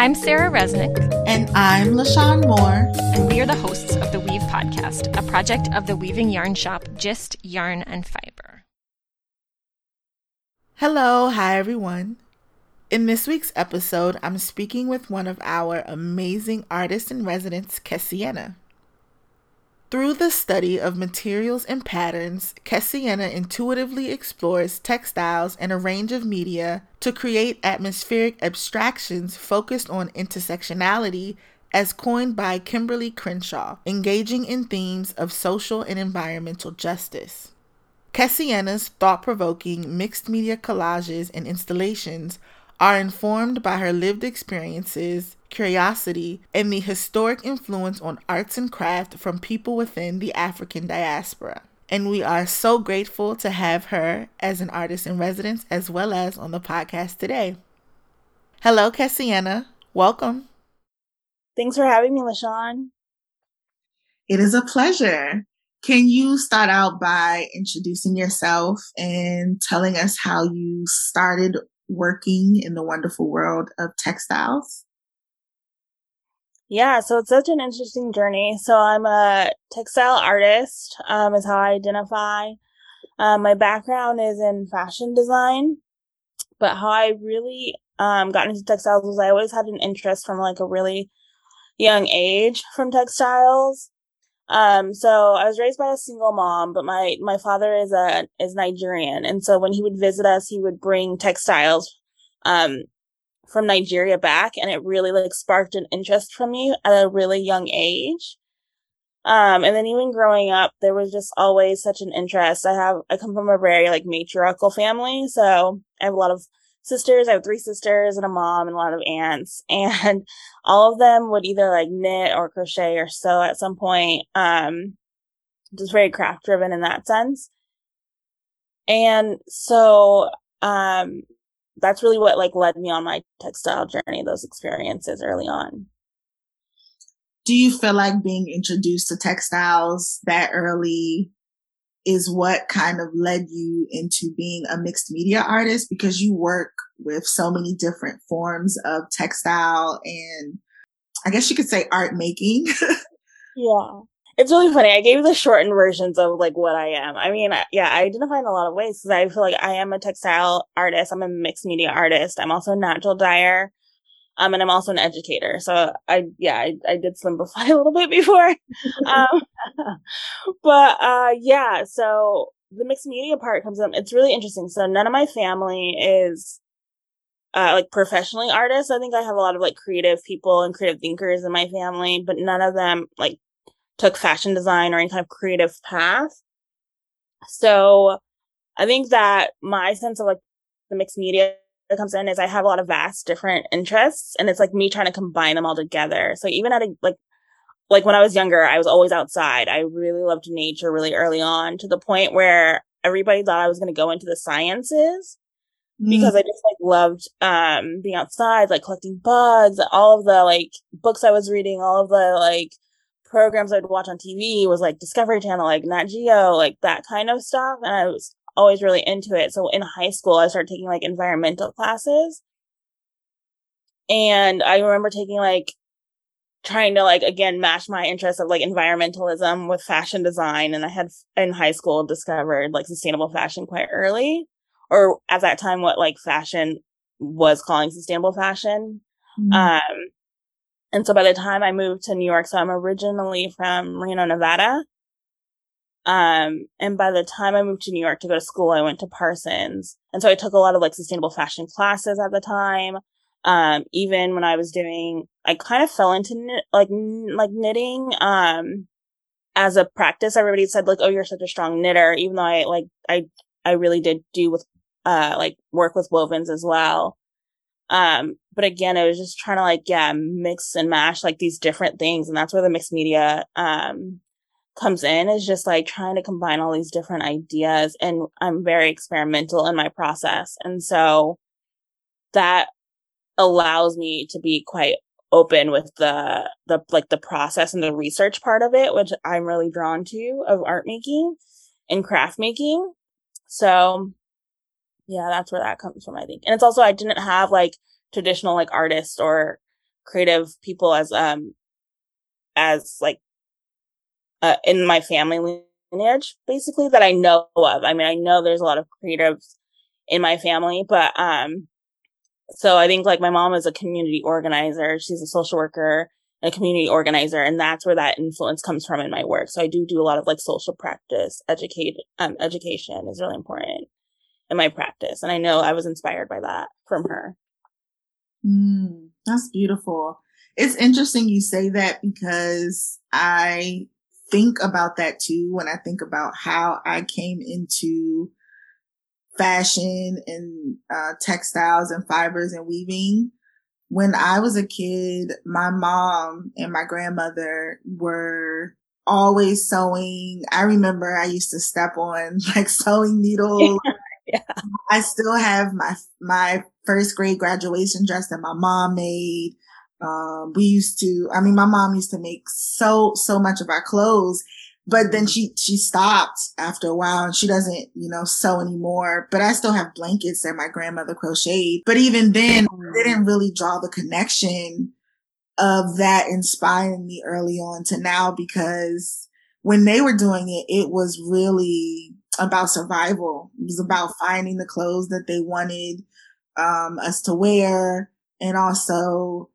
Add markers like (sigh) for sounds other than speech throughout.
I'm Sarah Resnick. And I'm LaShawn Moore. And we are the hosts of the Weave Podcast, a project of the weaving yarn shop Gist Yarn and Fiber. Hello, hi everyone. In this week's episode, I'm speaking with one of our amazing artists in residence, Kessienna. Through the study of materials and patterns, Kessienna intuitively explores textiles and a range of media to create atmospheric abstractions focused on intersectionality as coined by Kimberlé Crenshaw, engaging in themes of social and environmental justice. Kessienna's thought provoking mixed media collages and installations are informed by her lived experiences, curiosity, and the historic influence on arts and craft from people within the African diaspora. And we are so grateful to have her as an artist in residence as well as on the podcast today. Hello, Kessienna. Welcome. Thanks for having me, LaShawn. It is a pleasure. Can you start out by introducing yourself and telling us how you started working in the wonderful world of textiles? Yeah, so it's such an interesting journey. So I'm a textile artist, um, is how I identify. Um, my background is in fashion design, but how I really um, got into textiles was I always had an interest from like a really young age from textiles. Um, so I was raised by a single mom, but my, my father is a, is Nigerian. And so when he would visit us, he would bring textiles, um, from Nigeria back. And it really like sparked an interest from me at a really young age. Um, and then even growing up, there was just always such an interest. I have, I come from a very like matriarchal family. So I have a lot of sisters. I have three sisters and a mom and a lot of aunts. (laughs) And all of them would either like knit or crochet or sew at some point. Um, just very craft driven in that sense. And so, um, that's really what like led me on my textile journey, those experiences early on. Do you feel like being introduced to textiles that early is what kind of led you into being a mixed media artist because you work with so many different forms of textile and I guess you could say art making. (laughs) yeah. It's really funny. I gave the shortened versions of like what I am. I mean, yeah, I identify in a lot of ways because I feel like I am a textile artist. I'm a mixed media artist. I'm also a natural dyer. Um, and I'm also an educator. So I, yeah, I, I did simplify (laughs) a little bit before. (laughs) um, but, uh, yeah, so the mixed media part comes up. It's really interesting. So none of my family is, uh, like professionally artists. I think I have a lot of like creative people and creative thinkers in my family, but none of them like took fashion design or any kind of creative path. So I think that my sense of like the mixed media that comes in is I have a lot of vast different interests and it's like me trying to combine them all together. So even at a, like, like when I was younger, I was always outside. I really loved nature really early on to the point where everybody thought I was going to go into the sciences mm. because I just like loved, um, being outside, like collecting bugs, all of the like books I was reading, all of the like programs I'd watch on TV was like Discovery Channel, like Nat Geo, like that kind of stuff. And I was always really into it. So in high school, I started taking like environmental classes. And I remember taking like trying to like again match my interest of like environmentalism with fashion design. And I had in high school discovered like sustainable fashion quite early, or at that time, what like fashion was calling sustainable fashion. Mm-hmm. Um, and so by the time I moved to New York, so I'm originally from Reno, Nevada. Um, and by the time I moved to New York to go to school, I went to Parsons. And so I took a lot of like sustainable fashion classes at the time. Um, even when I was doing, I kind of fell into knit, like, like knitting, um, as a practice. Everybody said like, Oh, you're such a strong knitter, even though I like, I, I really did do with, uh, like work with wovens as well. Um, but again, I was just trying to like, yeah, mix and mash like these different things. And that's where the mixed media, um, comes in is just like trying to combine all these different ideas and I'm very experimental in my process. And so that allows me to be quite open with the the like the process and the research part of it, which I'm really drawn to of art making and craft making. So yeah, that's where that comes from, I think. And it's also I didn't have like traditional like artists or creative people as um as like uh, in my family lineage basically that I know of. I mean, I know there's a lot of creatives in my family, but um so I think like my mom is a community organizer. She's a social worker a community organizer and that's where that influence comes from in my work so i do do a lot of like social practice educate um, education is really important in my practice and i know i was inspired by that from her mm, that's beautiful it's interesting you say that because i think about that too when i think about how i came into fashion and uh, textiles and fibers and weaving when I was a kid, my mom and my grandmother were always sewing. I remember I used to step on (laughs) like sewing needles. (laughs) yeah. I still have my my first grade graduation dress that my mom made. Um, we used to, I mean, my mom used to make so, so much of our clothes but then she she stopped after a while and she doesn't you know sew anymore but i still have blankets that my grandmother crocheted but even then I didn't really draw the connection of that inspiring me early on to now because when they were doing it it was really about survival. It was about finding the clothes that they wanted um, us to wear and also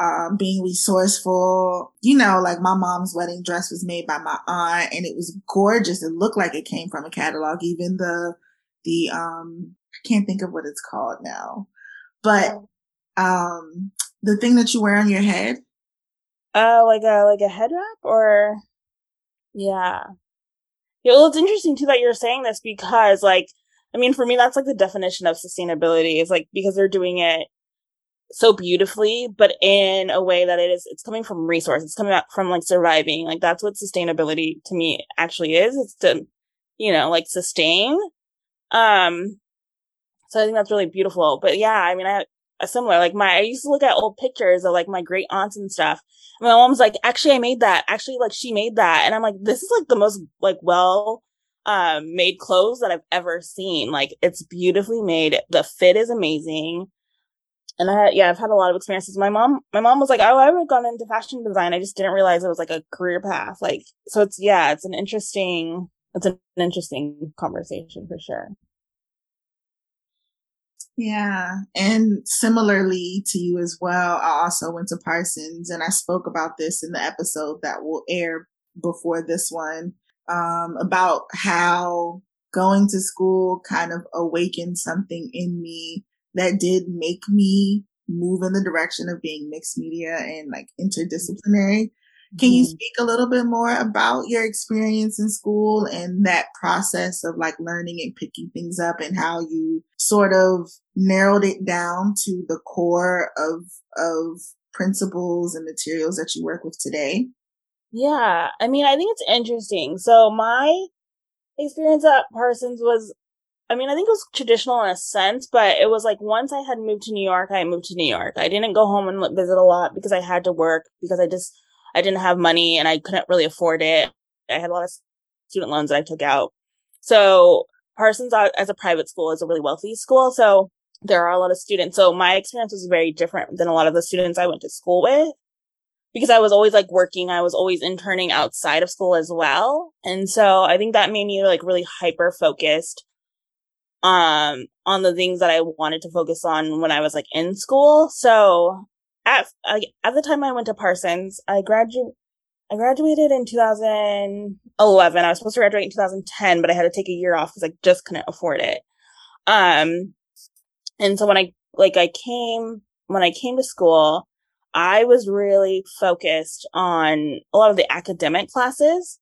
um, being resourceful. You know, like my mom's wedding dress was made by my aunt and it was gorgeous. It looked like it came from a catalog. Even the, the, um, I can't think of what it's called now, but, um, the thing that you wear on your head. Uh, like a, like a head wrap or, yeah. Yeah, well, it's interesting too that you're saying this because, like, I mean, for me, that's like the definition of sustainability is like because they're doing it so beautifully, but in a way that it is, it's coming from resource. It's coming out from like surviving. Like that's what sustainability to me actually is. It's to, you know, like sustain. Um, so I think that's really beautiful. But yeah, I mean, I a similar, like my, I used to look at old pictures of like my great aunts and stuff. And my mom's like, actually, I made that. Actually, like she made that. And I'm like, this is like the most like well, um, made clothes that I've ever seen. Like it's beautifully made. The fit is amazing and I had, yeah, I've had a lot of experiences. My mom, my mom was like, "Oh, I would have gone into fashion design. I just didn't realize it was like a career path." Like, so it's yeah, it's an interesting, it's an interesting conversation for sure. Yeah, and similarly to you as well, I also went to Parsons, and I spoke about this in the episode that will air before this one um, about how going to school kind of awakened something in me that did make me move in the direction of being mixed media and like interdisciplinary. Can you mm-hmm. speak a little bit more about your experience in school and that process of like learning and picking things up and how you sort of narrowed it down to the core of of principles and materials that you work with today? Yeah, I mean, I think it's interesting. So my experience at Parsons was I mean, I think it was traditional in a sense, but it was like once I had moved to New York, I moved to New York. I didn't go home and visit a lot because I had to work because I just, I didn't have money and I couldn't really afford it. I had a lot of student loans that I took out. So Parsons uh, as a private school is a really wealthy school. So there are a lot of students. So my experience was very different than a lot of the students I went to school with because I was always like working. I was always interning outside of school as well. And so I think that made me like really hyper focused um on the things that I wanted to focus on when I was like in school. So at at the time I went to Parsons, I graduated I graduated in 2011. I was supposed to graduate in 2010, but I had to take a year off because I just couldn't afford it. Um, and so when I like I came when I came to school, I was really focused on a lot of the academic classes.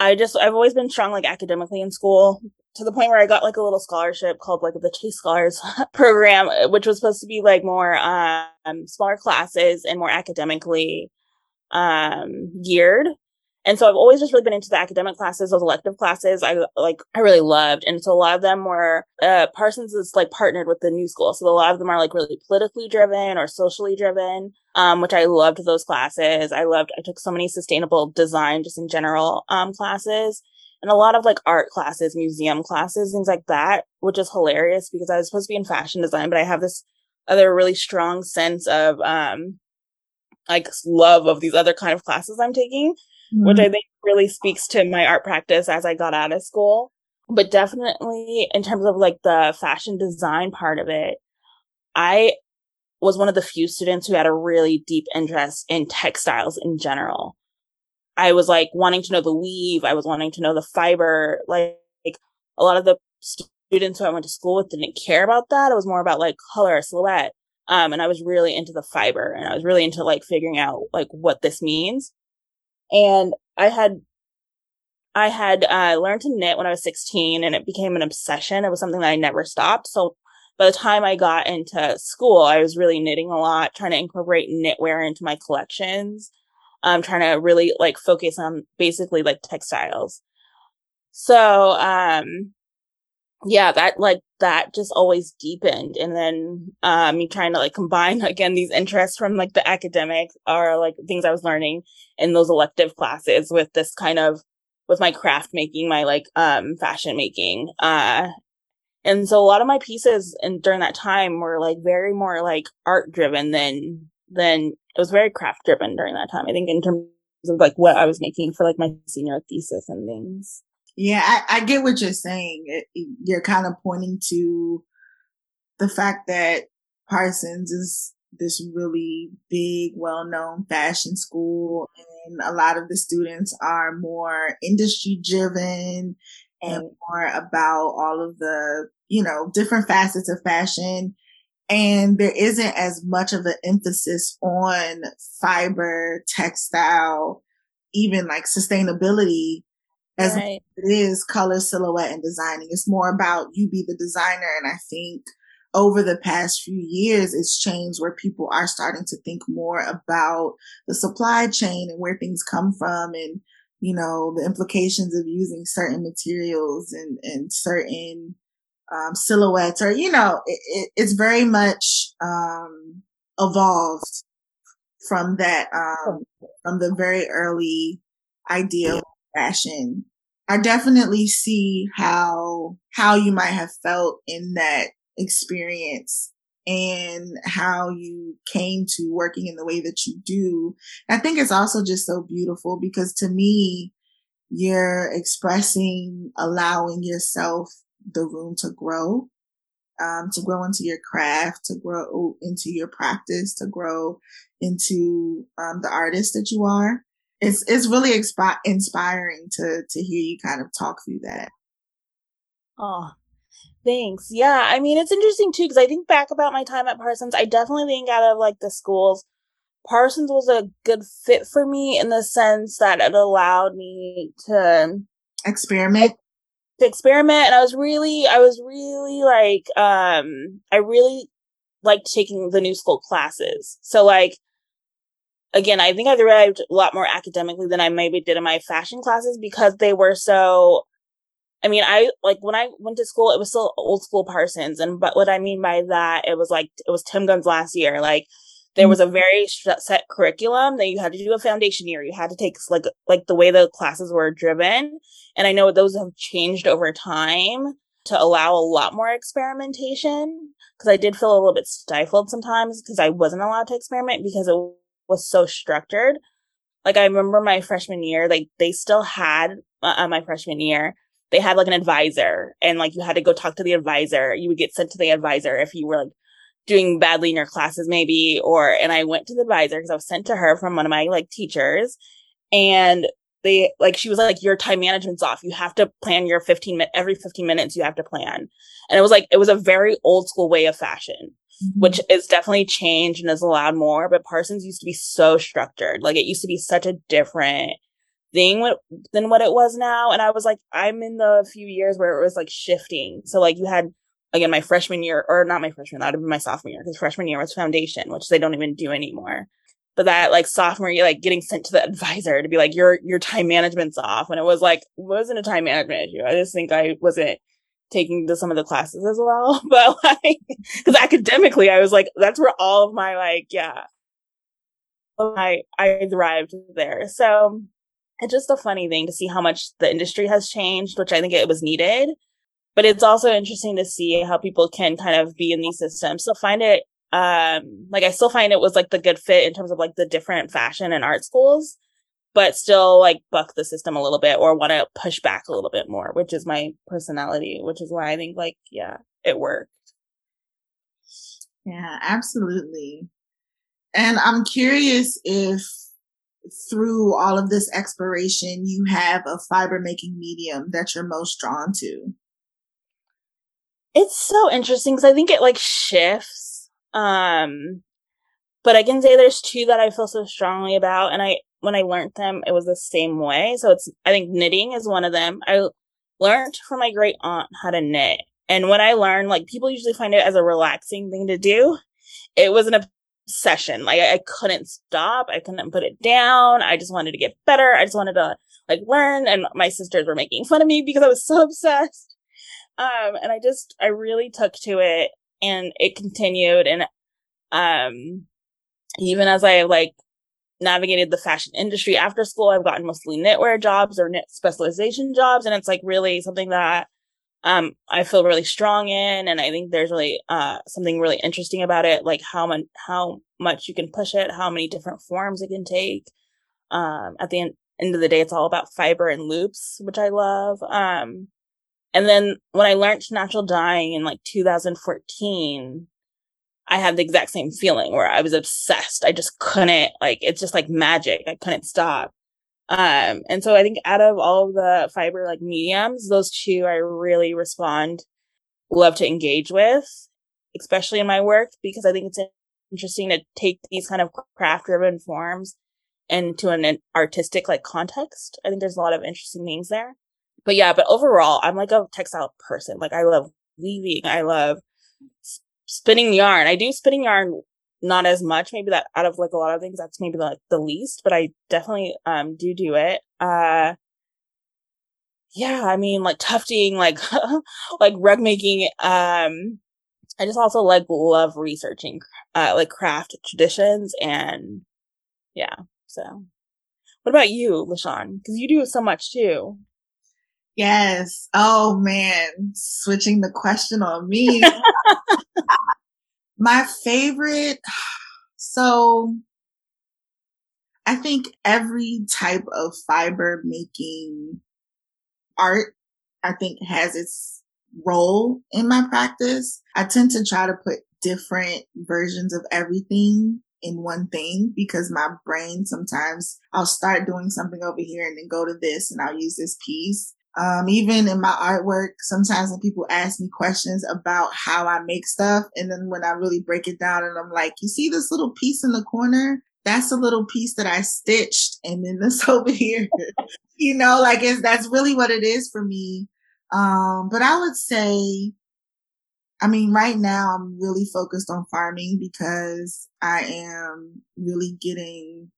I just I've always been strong like academically in school to the point where I got like a little scholarship called like the Chase Scholars (laughs) program, which was supposed to be like more um smaller classes and more academically um geared. And so I've always just really been into the academic classes, those elective classes. I like, I really loved. And so a lot of them were, uh, Parsons is like partnered with the new school. So a lot of them are like really politically driven or socially driven, um, which I loved those classes. I loved, I took so many sustainable design just in general, um, classes and a lot of like art classes, museum classes, things like that, which is hilarious because I was supposed to be in fashion design, but I have this other really strong sense of, um, like love of these other kind of classes I'm taking, mm-hmm. which I think really speaks to my art practice as I got out of school. But definitely in terms of like the fashion design part of it, I was one of the few students who had a really deep interest in textiles in general. I was like wanting to know the weave. I was wanting to know the fiber. Like, a lot of the students who I went to school with didn't care about that. It was more about like color, silhouette. Um, and I was really into the fiber and I was really into like figuring out like what this means. And I had, I had, uh, learned to knit when I was 16 and it became an obsession. It was something that I never stopped. So by the time I got into school, I was really knitting a lot, trying to incorporate knitwear into my collections. I'm um, trying to really like focus on basically like textiles. So, um, yeah, that like that just always deepened. And then, um, me trying to like combine (laughs) again these interests from like the academics or like things I was learning in those elective classes with this kind of with my craft making, my like um fashion making. Uh and so a lot of my pieces and during that time were like very more like art driven than than it was very craft driven during that time. I think in terms of like what I was making for like my senior thesis and things. Yeah, I, I get what you're saying. It, you're kind of pointing to the fact that Parsons is this really big, well known fashion school, and a lot of the students are more industry driven and more about all of the, you know, different facets of fashion. And there isn't as much of an emphasis on fiber, textile, even like sustainability as right. it is color, silhouette, and designing. It's more about you be the designer. And I think over the past few years, it's changed where people are starting to think more about the supply chain and where things come from and you know, the implications of using certain materials and, and certain um, silhouettes or, you know, it, it, it's very much um, evolved from that, um, from the very early idea of fashion. I definitely see how, how you might have felt in that experience and how you came to working in the way that you do. I think it's also just so beautiful because to me, you're expressing, allowing yourself the room to grow, um, to grow into your craft, to grow into your practice, to grow into um, the artist that you are. It's it's really expi- inspiring to to hear you kind of talk through that. Oh, Thanks. Yeah, I mean, it's interesting too because I think back about my time at Parsons. I definitely think out of like the schools, Parsons was a good fit for me in the sense that it allowed me to experiment. To experiment, and I was really, I was really like, um, I really liked taking the new school classes. So like, again, I think I derived a lot more academically than I maybe did in my fashion classes because they were so I mean, I like when I went to school, it was still old school Parsons. And, but what I mean by that, it was like, it was Tim Gunn's last year. Like there was a mm-hmm. very set curriculum that you had to do a foundation year. You had to take like, like the way the classes were driven. And I know those have changed over time to allow a lot more experimentation. Cause I did feel a little bit stifled sometimes because I wasn't allowed to experiment because it was so structured. Like I remember my freshman year, like they still had uh, my freshman year they had like an advisor and like you had to go talk to the advisor. You would get sent to the advisor if you were like doing badly in your classes maybe or and I went to the advisor because I was sent to her from one of my like teachers and they like she was like your time management's off. You have to plan your 15 minute every 15 minutes you have to plan. And it was like it was a very old school way of fashion. Mm-hmm. Which is definitely changed and has allowed more, but Parsons used to be so structured. Like it used to be such a different thing than what it was now. And I was like, I'm in the few years where it was like shifting. So like you had again my freshman year, or not my freshman, that would have been my sophomore year because freshman year was foundation, which they don't even do anymore. But that like sophomore year, like getting sent to the (laughs) advisor to be like, your your time management's off. And it was like, wasn't a time management issue. I just think I wasn't taking to some of the classes as well. (laughs) But like, because academically, I was like, that's where all of my like, yeah, I I thrived there. So it's just a funny thing to see how much the industry has changed, which I think it was needed. But it's also interesting to see how people can kind of be in these systems. So find it um like I still find it was like the good fit in terms of like the different fashion and art schools, but still like buck the system a little bit or want to push back a little bit more, which is my personality, which is why I think like yeah, it worked. Yeah, absolutely. And I'm curious if through all of this exploration you have a fiber making medium that you're most drawn to. It's so interesting because I think it like shifts. Um, but I can say there's two that I feel so strongly about, and I when I learned them, it was the same way. So it's I think knitting is one of them. I learned from my great aunt how to knit, and when I learned, like people usually find it as a relaxing thing to do. It was an obsession. Like I, I couldn't stop. I couldn't put it down. I just wanted to get better. I just wanted to like learn, and my sisters were making fun of me because I was so (laughs) obsessed. Um, and I just, I really took to it and it continued. And, um, even as I like navigated the fashion industry after school, I've gotten mostly knitwear jobs or knit specialization jobs. And it's like really something that, um, I feel really strong in. And I think there's really, uh, something really interesting about it, like how much, how much you can push it, how many different forms it can take. Um, at the end, end of the day, it's all about fiber and loops, which I love. Um, and then when I learned natural dyeing in like 2014, I had the exact same feeling where I was obsessed. I just couldn't like, it's just like magic. I couldn't stop. Um, and so I think out of all of the fiber like mediums, those two I really respond, love to engage with, especially in my work, because I think it's interesting to take these kind of craft driven forms into an artistic like context. I think there's a lot of interesting things there but yeah, but overall, I'm like a textile person. Like I love weaving. I love spinning yarn. I do spinning yarn not as much. Maybe that out of like a lot of things, that's maybe like the least, but I definitely um do do it. Uh, yeah, I mean like tufting, like (laughs) like rug making. Um, I just also like love researching uh like craft traditions and yeah. So, what about you, LaShawn? Because you do so much too. Yes. Oh man, switching the question on me. (laughs) My favorite. (sighs) So I think every type of fiber making art, I think has its role in my practice. I tend to try to put different versions of everything in one thing because my brain sometimes I'll start doing something over here and then go to this and I'll use this piece. Um, even in my artwork, sometimes when people ask me questions about how I make stuff, and then when I really break it down and I'm like, you see this little piece in the corner? That's a little piece that I stitched, and then this (laughs) over here, you know, like it's that's really what it is for me. Um, but I would say, I mean, right now I'm really focused on farming because I am really getting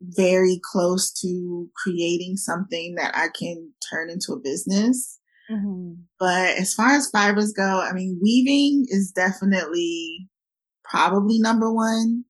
very close to creating something that I can turn into a business. Mm-hmm. But as far as fibers go, I mean, weaving is definitely probably number one.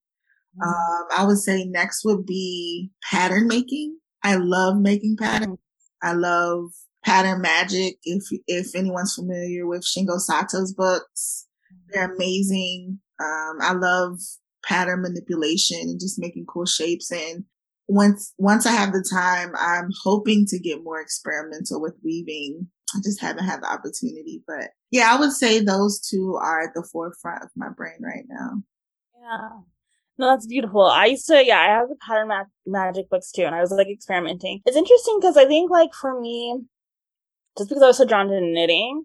Mm-hmm. Um, I would say next would be pattern making. I love making patterns. Mm-hmm. I love pattern magic. If, if anyone's familiar with Shingo Sato's books, they're mm-hmm. amazing. Um, I love pattern manipulation and just making cool shapes. And once once I have the time, I'm hoping to get more experimental with weaving. I just haven't had the opportunity, but yeah, I would say those two are at the forefront of my brain right now. Yeah. No, that's beautiful. I used to, yeah, I have the pattern ma- magic books too, and I was like experimenting. It's interesting because I think, like, for me, just because I was so drawn to knitting,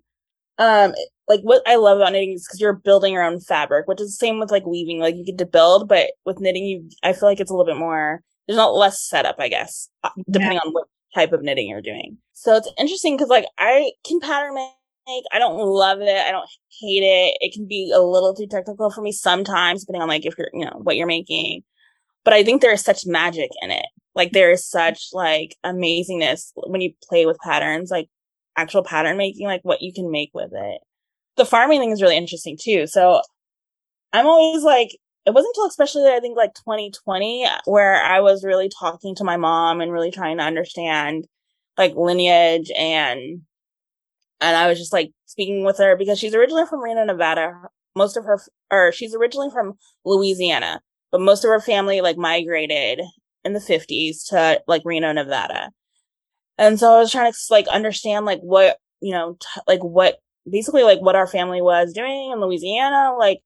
um, like what I love about knitting is because you're building your own fabric, which is the same with like weaving. Like, you get to build, but with knitting, you, I feel like it's a little bit more there's not less setup, I guess, uh, depending yeah. on what type of knitting you're doing. So it's interesting because like I can pattern make. I don't love it. I don't hate it. It can be a little too technical for me sometimes, depending on like if you're, you know, what you're making. But I think there is such magic in it. Like there is such like amazingness when you play with patterns, like actual pattern making, like what you can make with it. The farming thing is really interesting too. So I'm always like, it wasn't until especially I think like 2020 where I was really talking to my mom and really trying to understand like lineage and and I was just like speaking with her because she's originally from Reno, Nevada. most of her, or she's originally from Louisiana, but most of her family like migrated in the 50s to like Reno, Nevada. And so I was trying to like understand like what, you know, t- like what basically like what our family was doing in Louisiana, like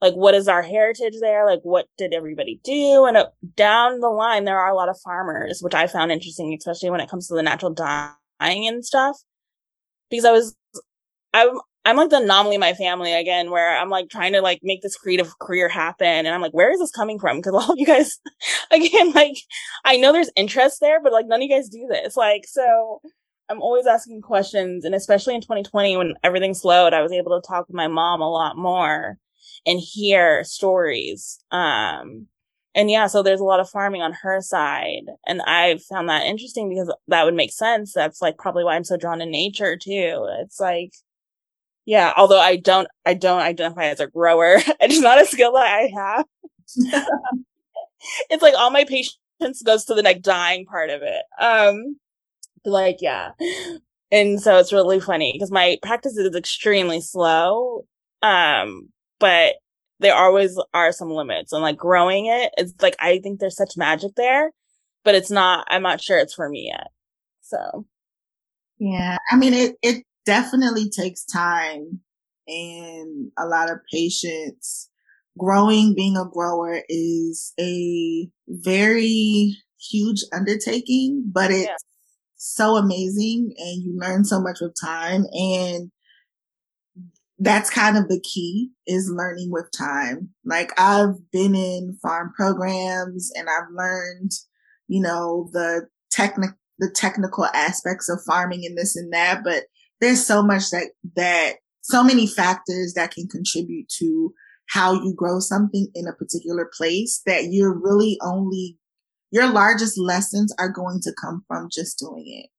like what is our heritage there? Like what did everybody do? And uh, down the line there are a lot of farmers which i found interesting especially when it comes to the natural dyeing and stuff. Because i was i'm i'm like the anomaly in my family again where i'm like trying to like make this creative career happen. And i'm like where is this coming from? Because (laughs) all of you guys (laughs) again like i know there's interest there but like none of you guys do this. Like so I'm always asking questions, and especially in 2020 when everything slowed, I was able to talk with my mom a lot more and hear stories. Um, and yeah, so there's a lot of farming on her side. And I found that interesting because that would make sense. That's like probably why I'm so drawn to nature too. It's like, yeah, although I don't, I don't identify as a grower. (laughs) it's not a skill that I have. it's like all my patience goes to the like dyeing part of it. Um, like, yeah. And so it's really funny because my practice is extremely slow. Um, but there always are some limits and like growing it it's like i think there's such magic there but it's not i'm not sure it's for me yet so yeah i mean it it definitely takes time and a lot of patience growing being a grower is a very huge undertaking but it's yeah. so amazing and you learn so much with time and that's kind of the key is learning with time. Like I've been in farm programs and I've learned, you know, the technic, the technical aspects of farming and this and that, but there's so much that, that so many factors that can contribute to how you grow something in a particular place that you're really only, your largest lessons are going to come from just doing it.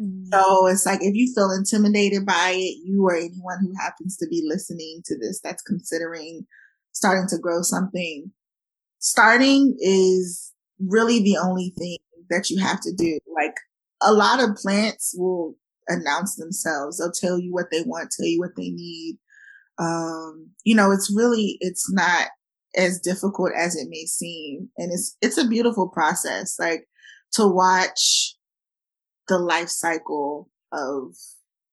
Mm-hmm. So it's like if you feel intimidated by it, you or anyone who happens to be listening to this that's considering starting to grow something, starting is really the only thing that you have to do. Like a lot of plants will announce themselves. They'll tell you what they want, tell you what they need. Um, you know, it's really, it's not as difficult as it may seem. And it's, it's a beautiful process. Like to watch the life cycle of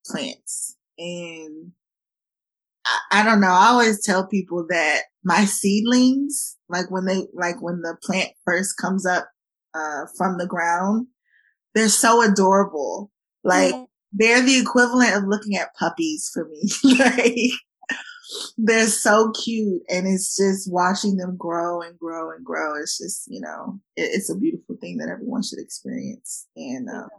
plants. And I, I, don't know. I always tell people that my seedlings, like when they, like when the plant first comes up, uh, from the ground, they're so adorable. Like mm-hmm. they're the equivalent of looking at puppies for me. (laughs) like they're so cute and it's just watching them grow and grow and grow. It's just, you know, it, it's a beautiful thing that everyone should experience. And, um,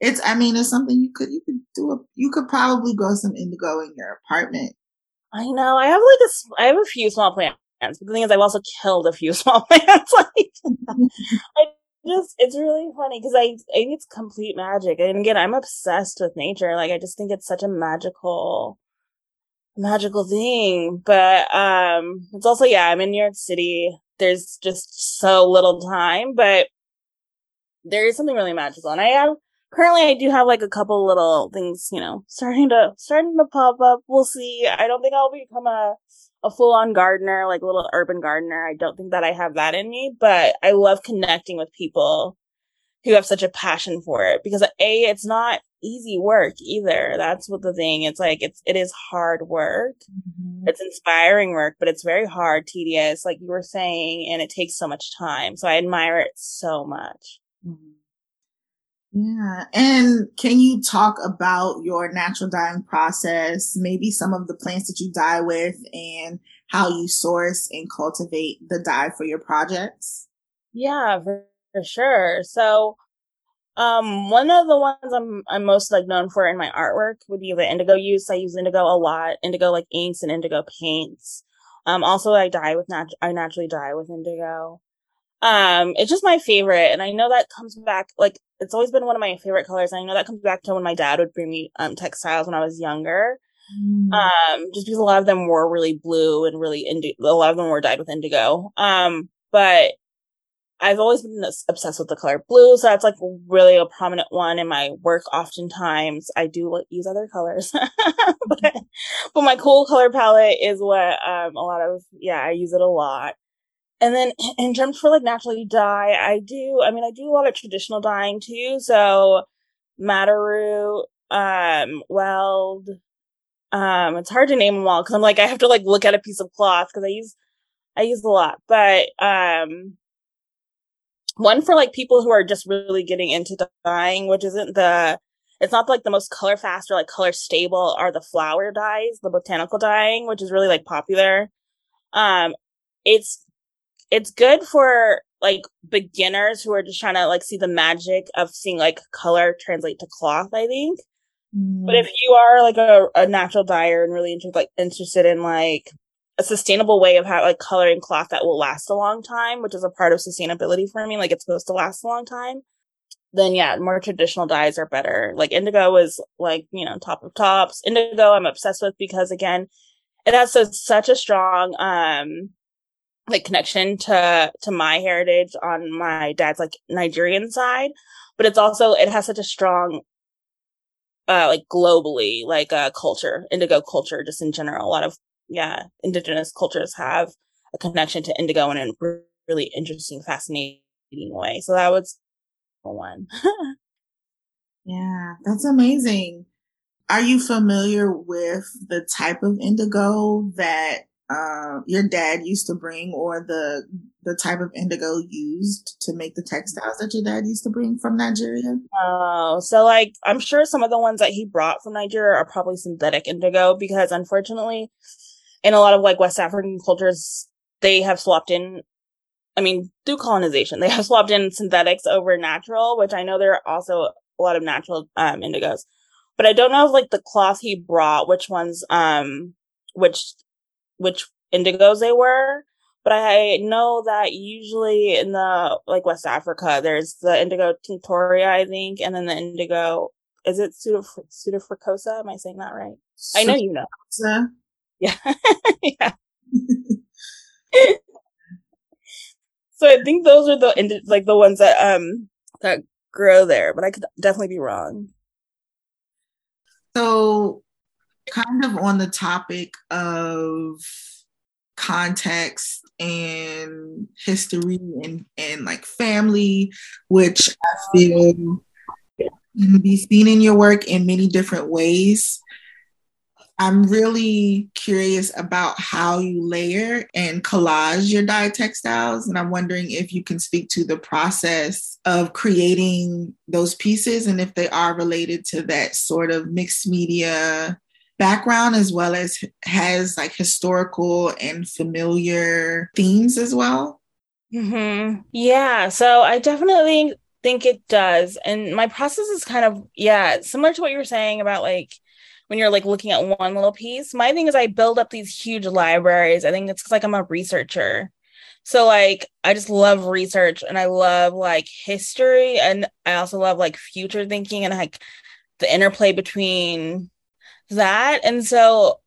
it's, I mean, it's something you could, you could do a, you could probably grow some indigo in your apartment. I know. I have like a, I have a few small plants, but the thing is, I've also killed a few (laughs) small plants. like, I just, it's really funny because I, I think it's complete magic. And again, I'm obsessed with nature. Like, I just think it's such a magical, magical thing. But, um, it's also, yeah, I'm in New York City. There's just so little time, but there is something really magical. And I have, currently I do have like a couple little things, you know, starting to starting to pop up. We'll see. I don't think I'll become a a full on gardener, like a little urban gardener. I don't think that I have that in me, but I love connecting with people who have such a passion for it because a it's not easy work either. That's what the thing. It's like it's it is hard work. Mm-hmm. It's inspiring work, but it's very hard, tedious, like you were saying, and it takes so much time. So I admire it so much. Mm-hmm. Yeah. And can you talk about your natural dyeing process, maybe some of the plants that you dye with and how you source and cultivate the dye for your projects? Yeah, for, for sure. So, um, one of the ones I'm, I'm most like known for in my artwork would be the indigo use. I use indigo a lot, indigo like inks and indigo paints. Um, also I dye with nat- I naturally dye with indigo. Um, it's just my favorite. And I know that comes back, like, it's always been one of my favorite colors. And I know that comes back to when my dad would bring me, um, textiles when I was younger. Mm. Um, just because a lot of them were really blue and really indi- a lot of them were dyed with indigo. Um, but I've always been obsessed with the color blue, so that's like really a prominent one in my work. Oftentimes, I do use other colors, (laughs) but, (laughs) but my cool color palette is what um, a lot of yeah I use it a lot. And then in terms for like naturally dye, I do. I mean, I do a lot of traditional dyeing too. So Root, um, Weld. Um, it's hard to name them all because I'm like I have to like look at a piece of cloth because I use I use a lot, but um one for like people who are just really getting into dyeing, which isn't the it's not like the most color fast or like color stable are the flower dyes, the botanical dyeing, which is really like popular. Um it's it's good for like beginners who are just trying to like see the magic of seeing like color translate to cloth, I think. Mm. But if you are like a, a natural dyer and really inter- like interested in like a sustainable way of how like coloring cloth that will last a long time, which is a part of sustainability for me. Like it's supposed to last a long time. Then yeah, more traditional dyes are better. Like indigo is like, you know, top of tops. Indigo I'm obsessed with because again, it has such a strong um like connection to to my heritage on my dad's like Nigerian side, but it's also it has such a strong uh like globally like uh culture, indigo culture just in general. A lot of yeah, indigenous cultures have a connection to indigo in a really interesting, fascinating way. So that was one. (laughs) yeah, that's amazing. Are you familiar with the type of indigo that uh, your dad used to bring, or the the type of indigo used to make the textiles that your dad used to bring from Nigeria? Oh, so like I'm sure some of the ones that he brought from Nigeria are probably synthetic indigo because unfortunately in a lot of like West African cultures, they have swapped in, I mean, through colonization, they have swapped in synthetics over natural, which I know there are also a lot of natural um, indigos. But I don't know if like the cloth he brought, which ones, um, which, which indigos they were. But I know that usually in the like West Africa, there's the indigo tinctoria, I think, and then the indigo. Is it pseudophricosa? Am I saying that right? I know you know. (laughs) Yeah. yeah. (laughs) so I think those are the like the ones that um that grow there, but I could definitely be wrong. So kind of on the topic of context and history and and like family, which I feel can be seen in your work in many different ways. I'm really curious about how you layer and collage your dye textiles. And I'm wondering if you can speak to the process of creating those pieces and if they are related to that sort of mixed media background as well as has like historical and familiar themes as well. Mm-hmm. Yeah. So I definitely think it does. And my process is kind of, yeah, similar to what you were saying about like, when you're like looking at one little piece. My thing is I build up these huge libraries. I think it's like I'm a researcher. So like I just love research and I love like history and I also love like future thinking and like the interplay between that. And so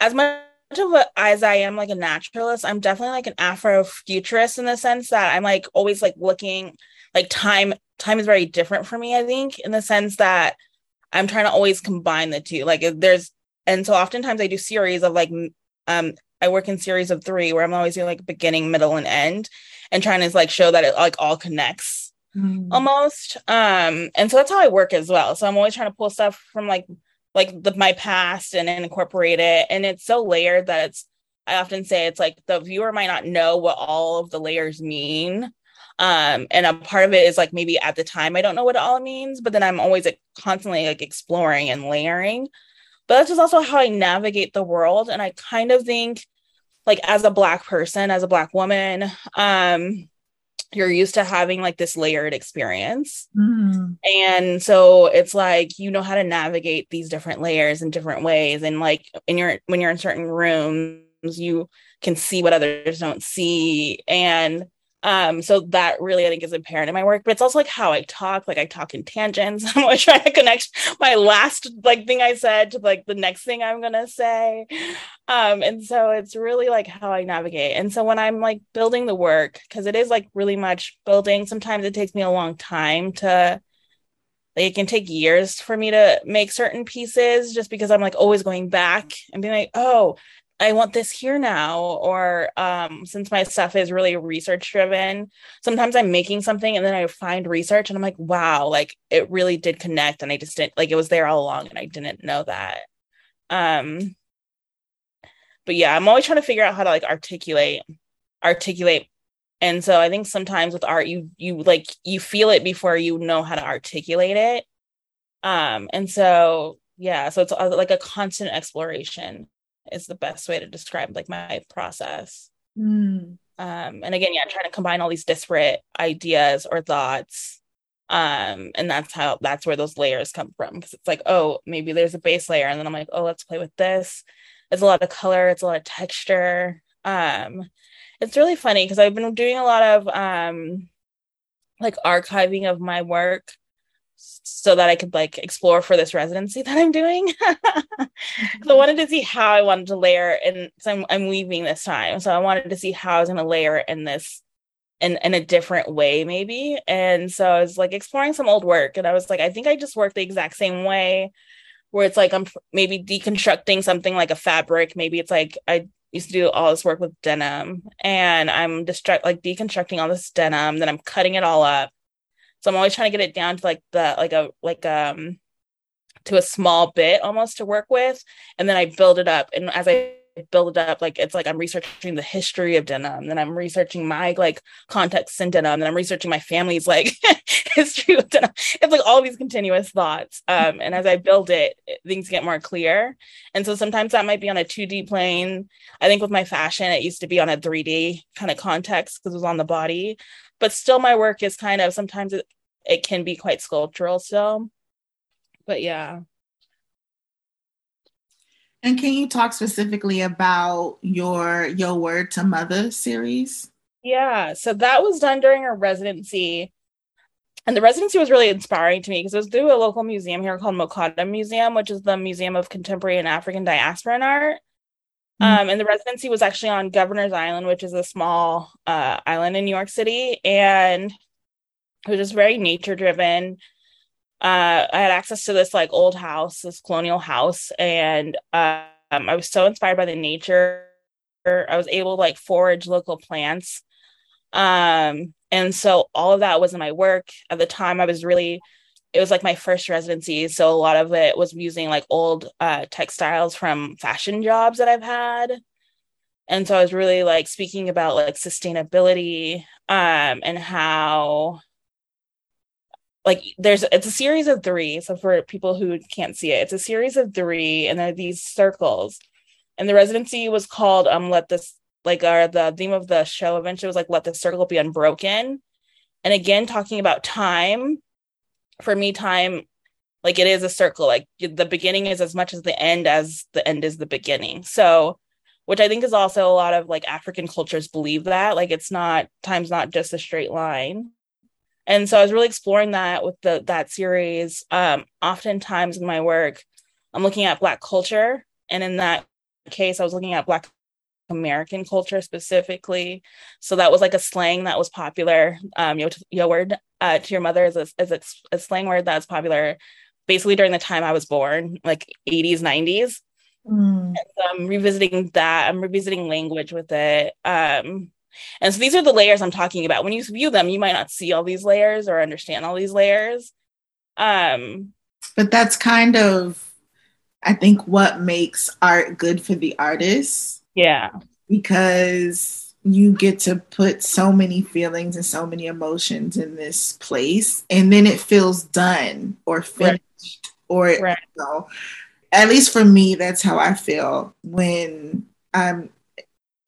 as much of a, as I am like a naturalist, I'm definitely like an Afrofuturist in the sense that I'm like always like looking like time time is very different for me, I think, in the sense that I'm trying to always combine the two. Like there's, and so oftentimes I do series of like, um, I work in series of three where I'm always doing like beginning, middle, and end, and trying to like show that it like all connects mm. almost. Um, and so that's how I work as well. So I'm always trying to pull stuff from like like the, my past and then incorporate it, and it's so layered that it's. I often say it's like the viewer might not know what all of the layers mean um, and a part of it is like maybe at the time I don't know what it all means, but then I'm always like constantly like exploring and layering. But that's just also how I navigate the world. And I kind of think like as a black person, as a black woman, um, you're used to having like this layered experience. Mm. And so it's like you know how to navigate these different layers in different ways. And like in your when you're in certain rooms, you can see what others don't see. And Um, so that really I think is apparent in my work, but it's also like how I talk, like I talk in tangents. (laughs) I'm always trying to connect my last like thing I said to like the next thing I'm gonna say. Um, and so it's really like how I navigate. And so when I'm like building the work, because it is like really much building, sometimes it takes me a long time to like it can take years for me to make certain pieces just because I'm like always going back and being like, oh, I want this here now. Or um, since my stuff is really research driven, sometimes I'm making something and then I find research and I'm like, wow, like it really did connect. And I just didn't like it was there all along and I didn't know that. Um, but yeah, I'm always trying to figure out how to like articulate, articulate. And so I think sometimes with art, you you like you feel it before you know how to articulate it. Um, and so yeah, so it's uh, like a constant exploration is the best way to describe like my process. Mm. Um, and again, yeah, I'm trying to combine all these disparate ideas or thoughts. Um, and that's how that's where those layers come from because it's like, oh, maybe there's a base layer, and then I'm like, oh, let's play with this. It's a lot of color, it's a lot of texture. Um, it's really funny because I've been doing a lot of um like archiving of my work so that I could like explore for this residency (laughs) that I'm doing. mm-hmm. I wanted to see how I wanted to layer and so I'm, I'm weaving this time. So I wanted to see how I was going to layer in this in, in a different way maybe. And so I was like exploring some old work and I was like, I think I just work the exact same way where it's like I'm maybe deconstructing something like a fabric. Maybe it's like I used to do all this work with denim and I'm distract like deconstructing all this denim, then I'm cutting it all up so I'm always trying to get it down to like the like a like um to a small bit almost to work with. And then I build it up. And as I build it up, like it's like I'm researching the history of denim, then I'm researching my like context in denim, then I'm researching my family's like (laughs) history with denim. It's like all these continuous thoughts. Um, and as I build it, things get more clear. And so sometimes that might be on a 2D plane. I think with my fashion, it used to be on a 3D kind of context because it was on the body. But still my work is kind of sometimes it, it can be quite sculptural still. But yeah. And can you talk specifically about your Your Word to Mother series? Yeah, so that was done during a residency. And the residency was really inspiring to me because it was through a local museum here called MoCADA Museum, which is the Museum of Contemporary and African Diaspora and Art. Mm-hmm. Um, and the residency was actually on Governor's Island, which is a small uh, island in New York City. And was just very nature driven. Uh, I had access to this like old house, this colonial house, and um, I was so inspired by the nature. I was able to like forage local plants. Um, and so all of that was in my work. At the time, I was really, it was like my first residency. So a lot of it was using like old uh, textiles from fashion jobs that I've had. And so I was really like speaking about like sustainability um, and how like there's it's a series of three. So for people who can't see it it's a series of three and there are these circles. And the residency was called um let this like our the theme of the show eventually was like let the circle be unbroken. And again talking about time for me time like it is a circle. Like the beginning is as much as the end as the end is the beginning. So which i think is also a lot of like african cultures believe that. Like it's not time's not just a straight line and so i was really exploring that with the that series. Um oftentimes in my work i'm looking at black culture. And in that case i was looking at black american culture specifically. So that was like a slang that was popular. Um yo, yo word uh, to your mother is a, is a, a slang word that's popular basically during the time i was born like 80s 90s mm. so i'm revisiting that. I'm revisiting language with it. Um and so these are the layers I'm talking about. When you view them, you might not see all these layers or understand all these layers. Um, but that's kind of, I think, what makes art good for the artist. Yeah. Because you get to put so many feelings and so many emotions in this place, and then it feels done or finished, right. or, right. You know, at least for me, that's how I feel when I'm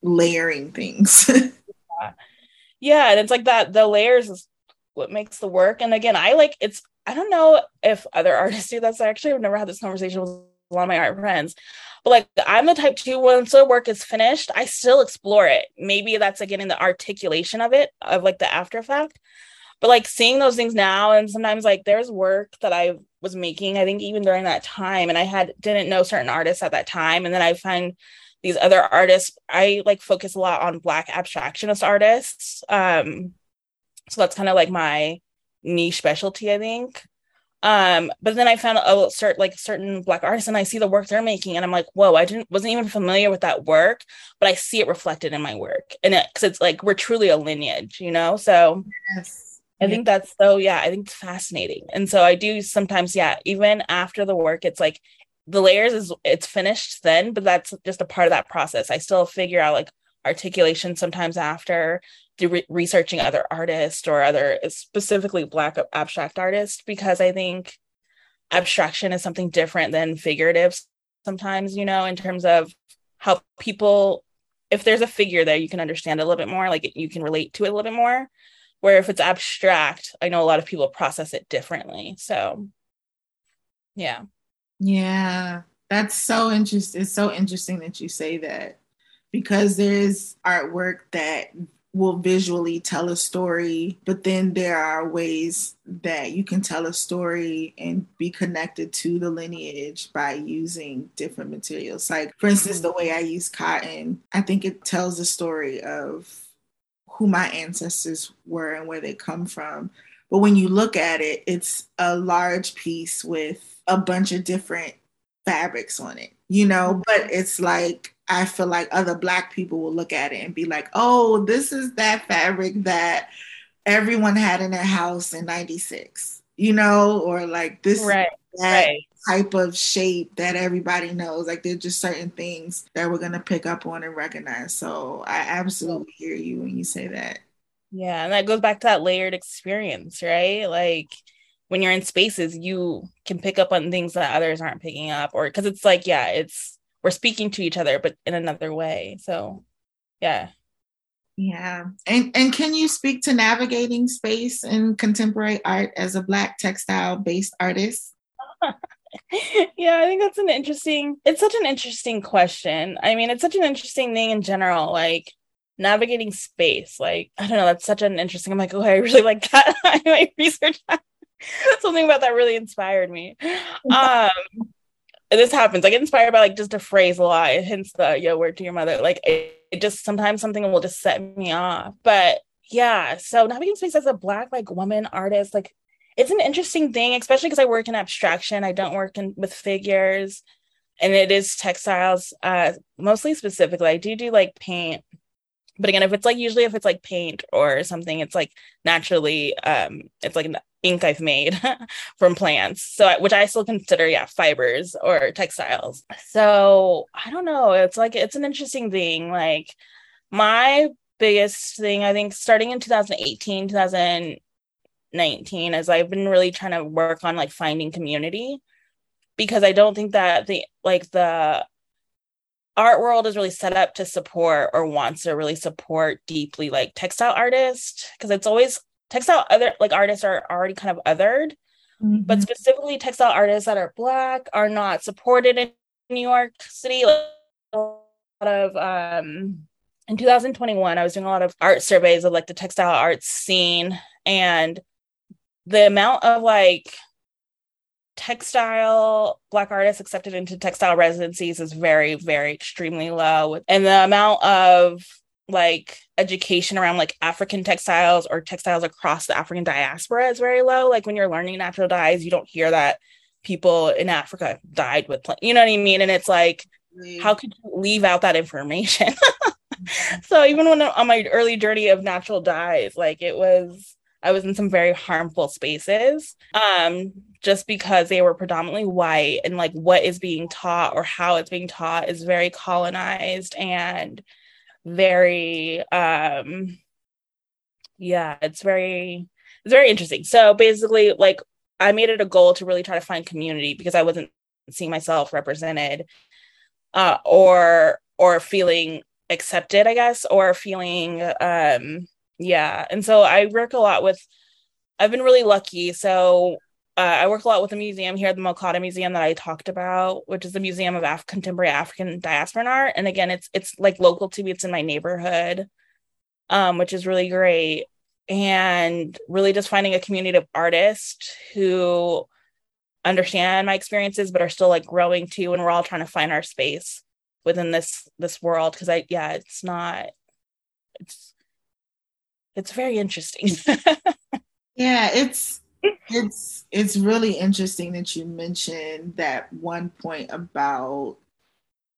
layering things. (laughs) yeah and it's like that the layers is what makes the work and again i like it's i don't know if other (laughs) artists do that so actually i've never had this conversation with a lot of my art friends. But like I'm the type too, once the work is finished, I still explore it. Maybe that's again in the articulation of it, of like the after effect. But like seeing those things now, and sometimes like there's work that I was making, I think even during that time, and I had didn't know certain artists at that time. And then I find these other artists, I like focus a lot on black abstractionist artists. Um, so that's kind of like my niche specialty, I think. Um, but then I found a certain like certain black artists and I see the work they're making and I'm like, whoa, I didn't wasn't even familiar with that work, but I see it reflected in my work. And it because it's like we're truly a lineage, you know? So yes. I yeah. think that's so yeah, I think it's fascinating. And so I do sometimes, yeah, even after the work, it's like the layers is it's finished then, but that's just a part of that process. I still figure out like articulation sometimes after re- researching other artists or other specifically black abstract artists because i think abstraction is something different than figurative sometimes you know in terms of how people if there's a figure there you can understand a little bit more like you can relate to it a little bit more where if it's abstract i know a lot of people process it differently so yeah yeah that's so interesting it's so interesting that you say that because there's artwork that will visually tell a story, but then there are ways that you can tell a story and be connected to the lineage by using different materials. Like, for instance, the way I use cotton, I think it tells a story of who my ancestors were and where they come from. But when you look at it, it's a large piece with a bunch of different fabrics on it, you know, mm-hmm. but it's like I feel like other black people will look at it and be like, oh, this is that fabric that everyone had in their house in 96, you know, or like this right, that right. type of shape that everybody knows. Like there's just certain things that we're gonna pick up on and recognize. So I absolutely hear you when you say that. Yeah, and that goes back to that layered experience, right? Like when you're in spaces, you can pick up on things that others aren't picking up, or because it's like, yeah, it's we're speaking to each other but in another way. So yeah. Yeah. And and can you speak to navigating space in contemporary art as a black textile based artist? (laughs) Yeah i think that's an interesting it's such an interesting question. I mean it's such an interesting thing in general like navigating space like i don't know that's such an interesting i'm like oh i really like that. (laughs) I might research that (laughs) something about that really inspired me um this happens. I get inspired by like just a phrase a lot. Hence the yo word to your mother. Like it, it, just sometimes something will just set me off. But yeah, so navigating space as a black like woman artist, like it's an interesting thing, especially because I work in abstraction. I don't work in with figures, and it is textiles. Uh, mostly specifically, I do do like paint. But again, if it's like usually if it's like paint or something, it's like naturally, um, it's like ink I've made (laughs) from plants. So, which I still consider, yeah, fibers or textiles. So, I don't know. It's like, it's an interesting thing. Like, my biggest thing, I think, starting in 2018, 2019, is I've been really trying to work on like finding community because I don't think that the, like, the, art world is really set up to support or wants to really support deeply like textile artists because it's always textile other like artists are already kind of othered mm-hmm. but specifically textile artists that are black are not supported in new york city like, a lot of um in 2021 i was doing a lot of art surveys of like the textile arts scene and the amount of like textile black artists accepted into textile residencies is very very extremely low and the amount of like education around like African textiles or textiles across the African diaspora is very low. Like when you're learning natural dyes, you don't hear that people in Africa dyed with, you know what I mean? And it's like, how could you leave out that information? (laughs) so even when on my early journey of natural dyes, like it was, I was in some very harmful spaces. Um, just because they were predominantly white and like what is being taught or how it's being taught is very colonized and very um yeah it's very it's very interesting. So basically like i made it a goal to really try to find community because i wasn't seeing myself represented uh or or feeling accepted i guess or feeling um yeah. And so i work a lot with i've been really lucky. So uh, I work a lot with a museum here the MoCADA Museum that I talked about, which is the Museum of Af- Contemporary African Diasporan Art. And again, it's it's like local to me. It's in my neighborhood, um, which is really great. And really just finding a community of artists who understand my experiences, but are still like growing too. And we're all trying to find our space within this this world because I yeah, it's not it's it's very interesting. (laughs) yeah, it's it's it's really interesting that you mentioned that one point about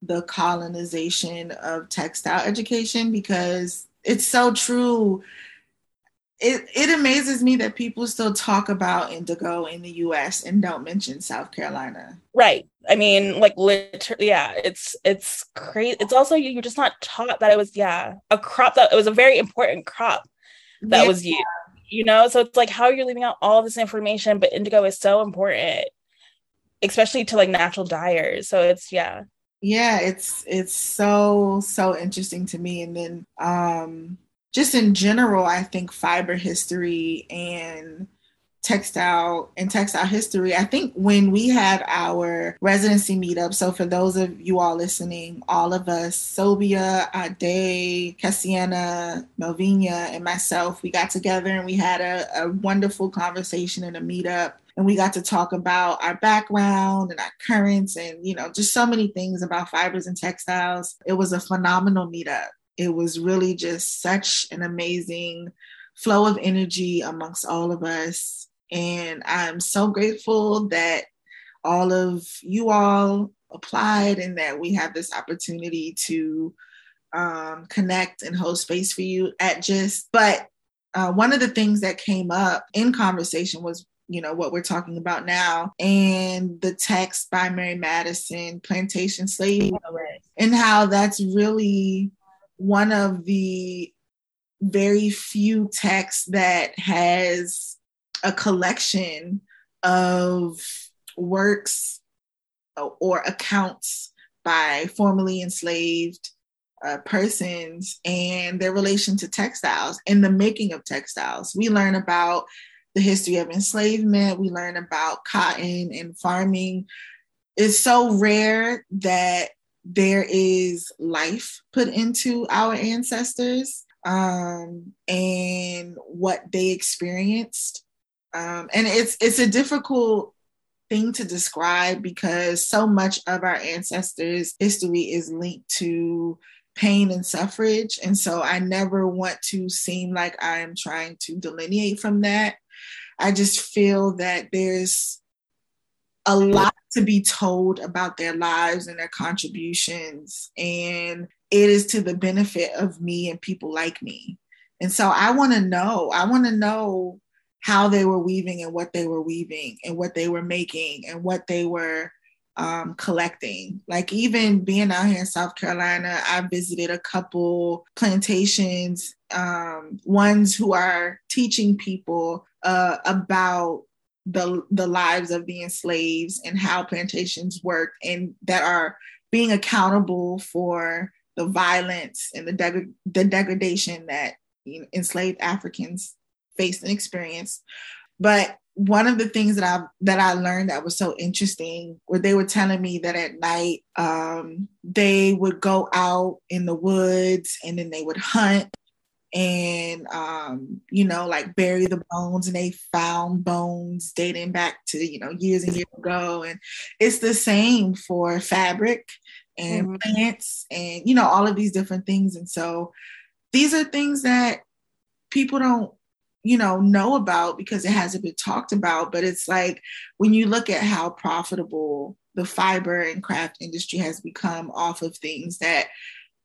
the colonization of textile education because it's so true it it amazes me that people still talk about indigo in the US and don't mention South Carolina. Right. I mean, like literally, yeah, it's it's crazy. It's also you're just not taught that it was yeah a crop that it was a very important crop that yeah. was used you know? So it's like how you're leaving out all this information but indigo is so important especially to like natural dyers. So it's yeah. Yeah it's it's so so interesting to me. And then um just in general i think fiber history and textile and textile history. I think when we had our residency meetup, so for those of you all listening, all of us, Sobia, Ade, Cassiana, Melvina, and myself, we got together and we had a, a wonderful conversation in a meetup. And we got to talk about our background and our currents and you know just so many things about fibers and textiles. It was a phenomenal meetup. It was really just such an amazing flow of energy amongst all of us and I'm so grateful that all of you all applied and that we have this opportunity to um, connect and hold space for you at just. But uh, one of the things that came up in conversation was you know what we're talking about now and the text by mary madison plantation slave and how that's really one of the very few texts that has a collection of works or accounts by formerly enslaved uh, persons and their relation to textiles and the making of textiles. We learn about the history of enslavement, we learn about cotton and farming. It's so rare that there is life put into our ancestors um, and what they experienced um, and it's it's a difficult thing to describe because so much of our ancestors' history is linked to pain and suffrage, and so I never want to seem like I am trying to delineate from that. I just feel that there's a lot to be told about their lives and their contributions, and it is to the benefit of me and people like me. And so I want to know, I want to know how they were weaving and what they were weaving and what they were making and what they were um, collecting. Like even being out here in South Carolina, I visited a couple plantations, um, ones who are teaching people uh, about the the lives of the enslaved and how plantations work, and that are being accountable for the violence and the deg- the degradation that you know, enslaved Africans faced and experienced. But one of the things that I that I learned that was so interesting, where they were telling me that at night um, they would go out in the woods and then they would hunt and um, you know like bury the bones and they found bones dating back to you know years and years ago and it's the same for fabric and mm-hmm. plants and you know all of these different things and so these are things that people don't you know know about because it hasn't been talked about but it's like when you look at how profitable the fiber and craft industry has become off of things that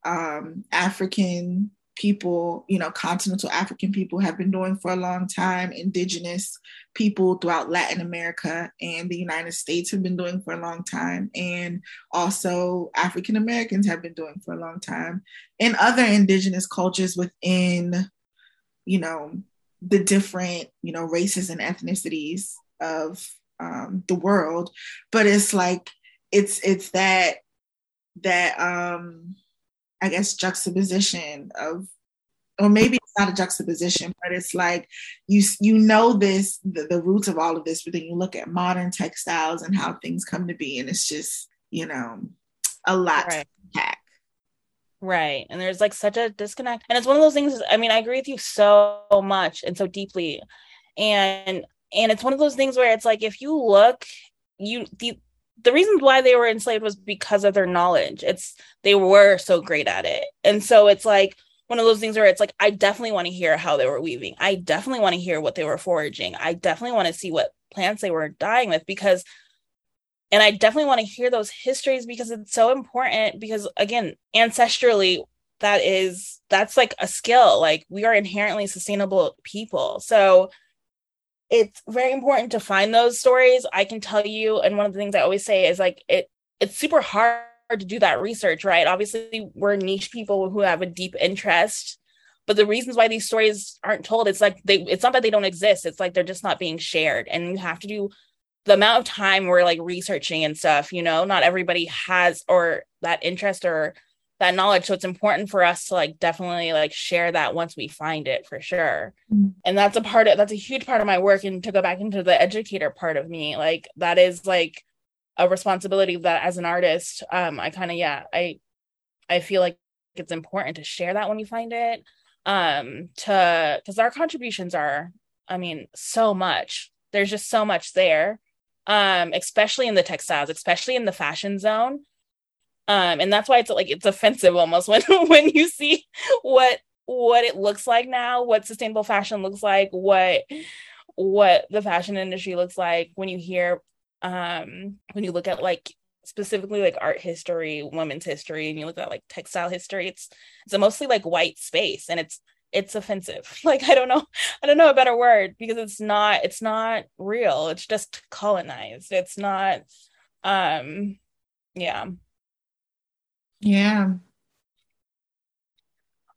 um, african people you know continental african people have been doing for a long time indigenous people throughout latin america and the united states have been doing for a long time and also african americans have been doing for a long time and other indigenous cultures within you know the different you know races and ethnicities of um, the world but it's like it's it's that that um i guess juxtaposition of or maybe it's not a juxtaposition, but it's like you you know this the, the roots of all of this, but then you look at modern textiles and how things come to be, and it's just you know a lot right. Right. And there's like such a disconnect. And it's one of those things, I mean, I agree with you so much and so deeply. And and it's one of those things where it's like if you look, you the the reasons why they were enslaved was because of their knowledge. It's they were so great at it. And so it's like one of those things where it's like I definitely want to hear how they were weaving. I definitely want to hear what they were foraging. I definitely want to see what plants they were dyeing with because and I definitely want to hear those histories because it's so important because again, ancestrally that is that's like a skill. Like we are inherently sustainable people. So it's very important to find those stories. I can tell you and one of the things I always say is like it it's super hard to do that research, right? Obviously, we're niche people who have a deep interest but the reasons why these stories aren't told it's like they it's not that they don't exist it's like they're just not being shared and you have to do the amount of time we're like researching and stuff, you know, not everybody has or that interest or that knowledge. So it's important for us to like definitely like share that once we find it for sure. Mm-hmm. And that's a part of that's a huge part of my work. And to go back into the educator part of me, like that is like a responsibility that as an artist, um, I kind of yeah, I I feel like it's important to share that when you find it. Um, to because our contributions are, I mean, so much. There's just so much there um, especially in the textiles, especially in the fashion zone. Um, and that's why it's like it's offensive almost (laughs) when when you see what what it looks like now, what sustainable fashion looks like, what what the fashion industry looks like when you hear um when you look at like specifically like art history, women's history, and you look at like textile history, it's it's a mostly like white space and it's it's offensive. (laughs) Like i don't know i don't know a better word because it's not it's not real. It's just colonized. It's not um yeah. Yeah.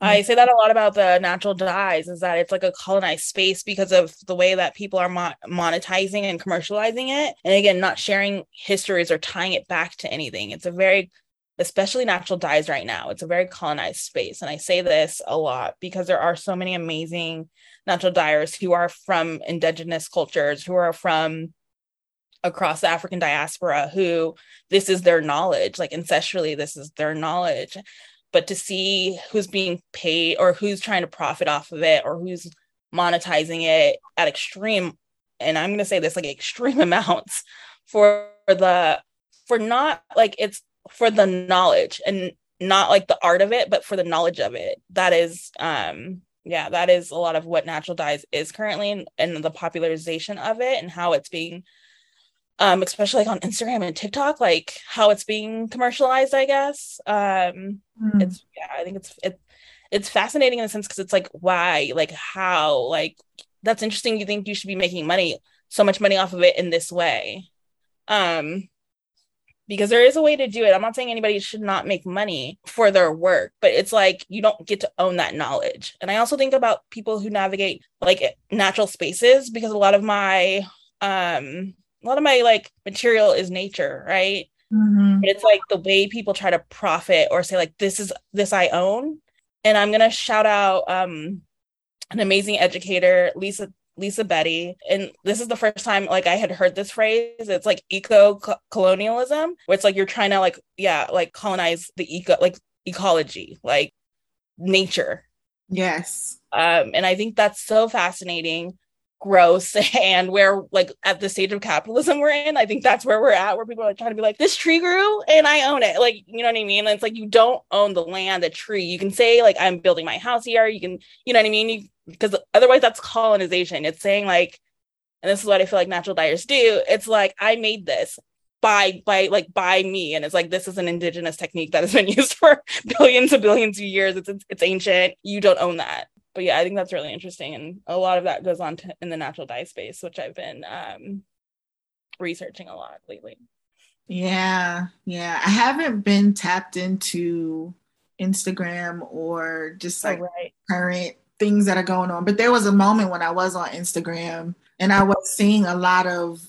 I say that a lot about the natural dyes is that it's like a colonized space because of the way that people are mo- monetizing and commercializing it. And again, not sharing histories or tying it back to anything. It's a very especially natural dyes right now. It's a very colonized space. And I say this a lot because there are so many amazing natural dyers who are from indigenous cultures, who are from across the African diaspora, who this is their knowledge, like ancestrally, this is their knowledge. But to see who's being paid or who's trying to profit off of it or who's monetizing it at extreme, and I'm going to say this like extreme (laughs) amounts for the, for not like it's for the knowledge and not like the art of it but for the knowledge of it. That is um yeah that is a lot of what natural dyes is currently and, and the popularization of it and how it's being um especially like on instagram and tiktok like how it's being commercialized i guess. Um mm. it's yeah i think it's it, it's fascinating in a sense because it's like why like how like that's interesting. You think you should be making money so much money off of it in this way. Um because there is a way to do it. I'm not saying anybody should not make money for their work, but it's like you don't get to own that knowledge. And I also think about people who navigate like natural spaces because a lot of my um a lot of my like material is nature, right? Mm-hmm. But it's like the way people try to profit or say like this is this I own. And I'm gonna shout out um an amazing educator, Lisa Lisa Betty. And this is the first time like I had heard this phrase. It's like eco colonialism, where it's like you're trying to like, yeah, like colonize the eco like ecology, like nature. Yes. Um, and I think that's so fascinating, gross, (laughs) and where like at the stage of capitalism we're in, I think that's where we're at, where people are trying to be like, this tree grew and I own it. Like, you know what I mean? And it's like you don't own the land, the tree. You can say, like, I'm building my house here. You can, you know what I mean? Because otherwise that's colonization. It's saying like, and this is what I feel like natural dyers do. It's like I made this by by like by me, and it's like this is an indigenous technique that has been (laughs) used for billions and billions of years. It's it's ancient. You don't own that. But yeah, I think that's really interesting, and a lot of that goes on to, in the natural dye space, which I've been um, researching a lot lately. Yeah, yeah. I haven't been tapped into Instagram or just like oh, right. current things that are going on. But there was a moment when I was on Instagram and I was seeing a lot of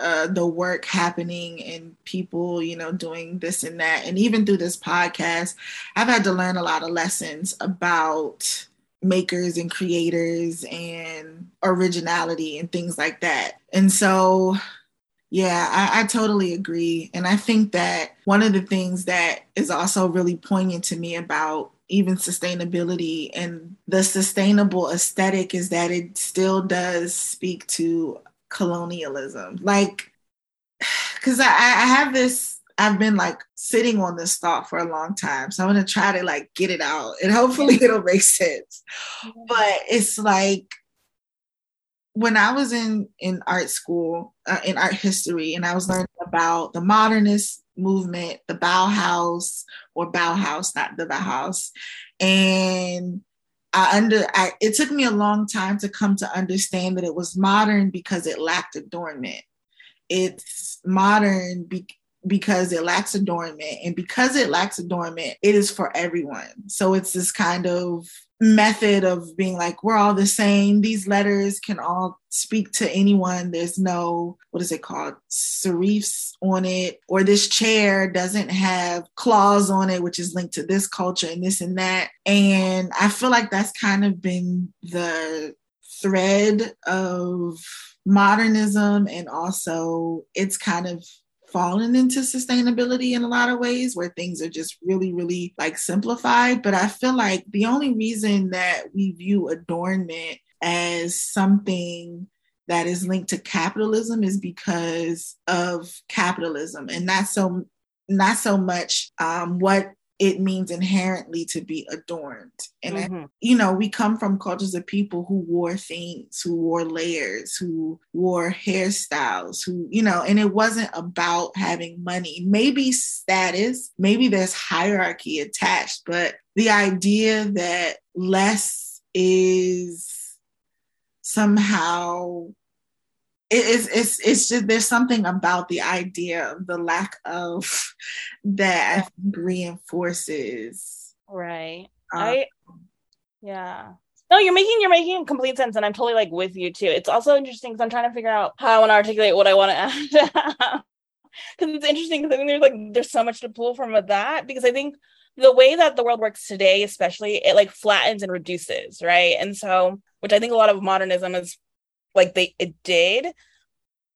uh, the work happening and people, you know, doing this and that. And even through this podcast, I've had to learn a lot of lessons about makers and creators and originality and things like that. And so, yeah, I, I, totally agree. And I think that one of the things that is also really poignant to me about even sustainability and the sustainable aesthetic is that it still does speak to colonialism. Like, (sighs) because I, I have this I've been like sitting on this thought for a long time. So I'm going to try to like get it out and hopefully (laughs) it'll make sense. But it's like when I was in in art school, uh, in art history and I was learning about the modernist movement, the Bauhaus or Bauhaus, not the Bauhaus. And I under I, it took me a long time to come to understand that it was modern because it lacked adornment. It's modern be, because it lacks adornment. And because it lacks adornment, it is for everyone. So it's this kind of method of being like, we're all the same. These letters can all speak to anyone. There's no, what is it called? Serifs on it. Or this chair doesn't have claws on it, which is linked to this culture and this and that. And I feel like that's kind of been the thread of modernism and also it's kind of fallen into sustainability in a lot of ways where things are just really, really like simplified. But I feel like the only reason that we view adornment as something that is linked to capitalism is because of capitalism and not so not so much um, what it means inherently to be adorned. And, mm-hmm. I, you know, we come from cultures of people who wore things, who wore layers, who wore hairstyles, who, you know, and it wasn't about having money. Maybe status, maybe there's hierarchy attached, but the idea that less is somehow it's it's it's just there's something about the idea of the lack of that I think reinforces. Right. Um, I yeah. No, you're making you're making complete sense, and I'm totally like with you too. It's also interesting because I'm trying to figure out how I want to articulate what I want to (laughs) add. Because it's interesting because I think there's like there's so much to pull from with that because I think the way that the world works today, especially, it like flattens and reduces, right? And so, which I think a lot of modernism is like they it did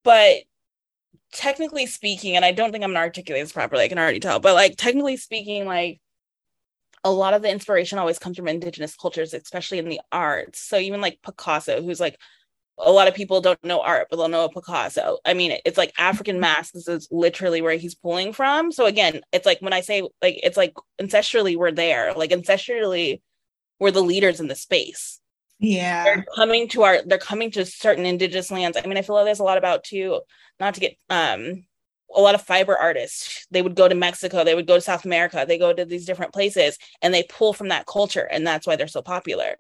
but technically speaking and i don't think i'm gonna articulate this properly i can already tell but like technically speaking like a lot of the inspiration always comes from indigenous cultures especially in the arts. So even like picasso who's like a lot of people don't know art but they'll know a picasso. I mean it's like african mm-hmm. masks is literally where he's pulling from. So again it's like when i say like it's like ancestrally we're there like ancestrally we're the leaders in the space yeah. they're coming to our they're coming to certain indigenous lands. I mean i feel like there's a lot about too not to get um a lot of fiber artists. They would go to mexico they would go to south america they go to these different places and they pull from that culture and that's why they're so popular.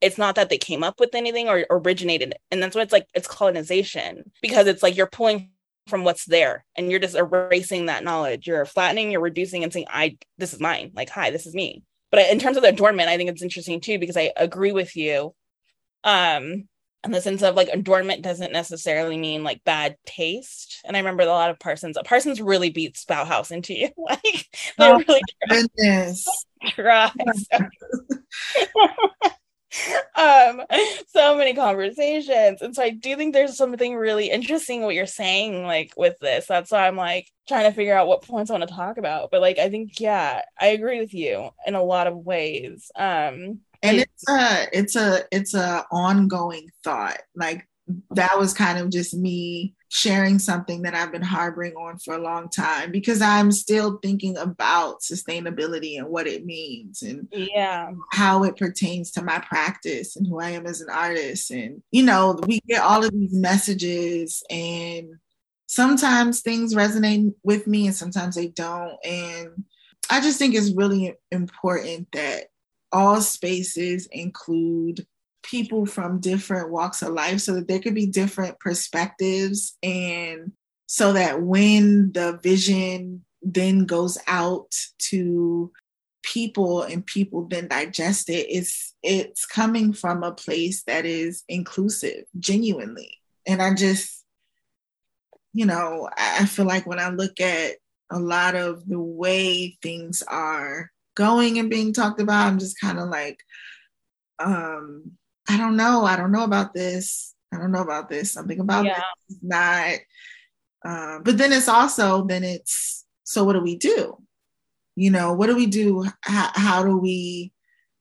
It's not that they came up with anything or originated and that's why it's like it's colonization because it's like you're pulling from what's there and you're just erasing that knowledge. You're flattening you're reducing and saying i this is mine. Like hi this is me but in terms of the adornment, I think it's interesting too because I agree with you. Um, in the sense of like adornment doesn't necessarily mean like bad taste. And I remember a lot of Parsons. Parsons really beats Bauhaus into you. (laughs) like they oh, really goodness. (laughs) try. (laughs) (laughs) um so many conversations. And so i do think there's something really interesting what you're saying like with this. That's why i'm like trying to figure out what points i want to talk about. But like i think yeah i agree with you in a lot of ways. Um and it's a it's a it's a ongoing thought. Like that was kind of just me sharing something that I've been harboring on for a long time because I'm still thinking about sustainability and what it means and yeah. how it pertains to my practice and who I am as an artist. And you know we get all of these messages and sometimes things resonate with me and sometimes they don't. And I just think it's really important that all spaces include people from different walks of life so that there could be different perspectives and so that when the vision then goes out to people and people then digest it it's it's coming from a place that is inclusive genuinely. And i just you know i feel like when i look at a lot of the way things are going and being talked about i'm just kind of like um, I don't know, I don't know about this. I don't know about this. Something about yeah. this not. Uh, but then it's also then it's so what do we do? You know, what do we do? How, how do we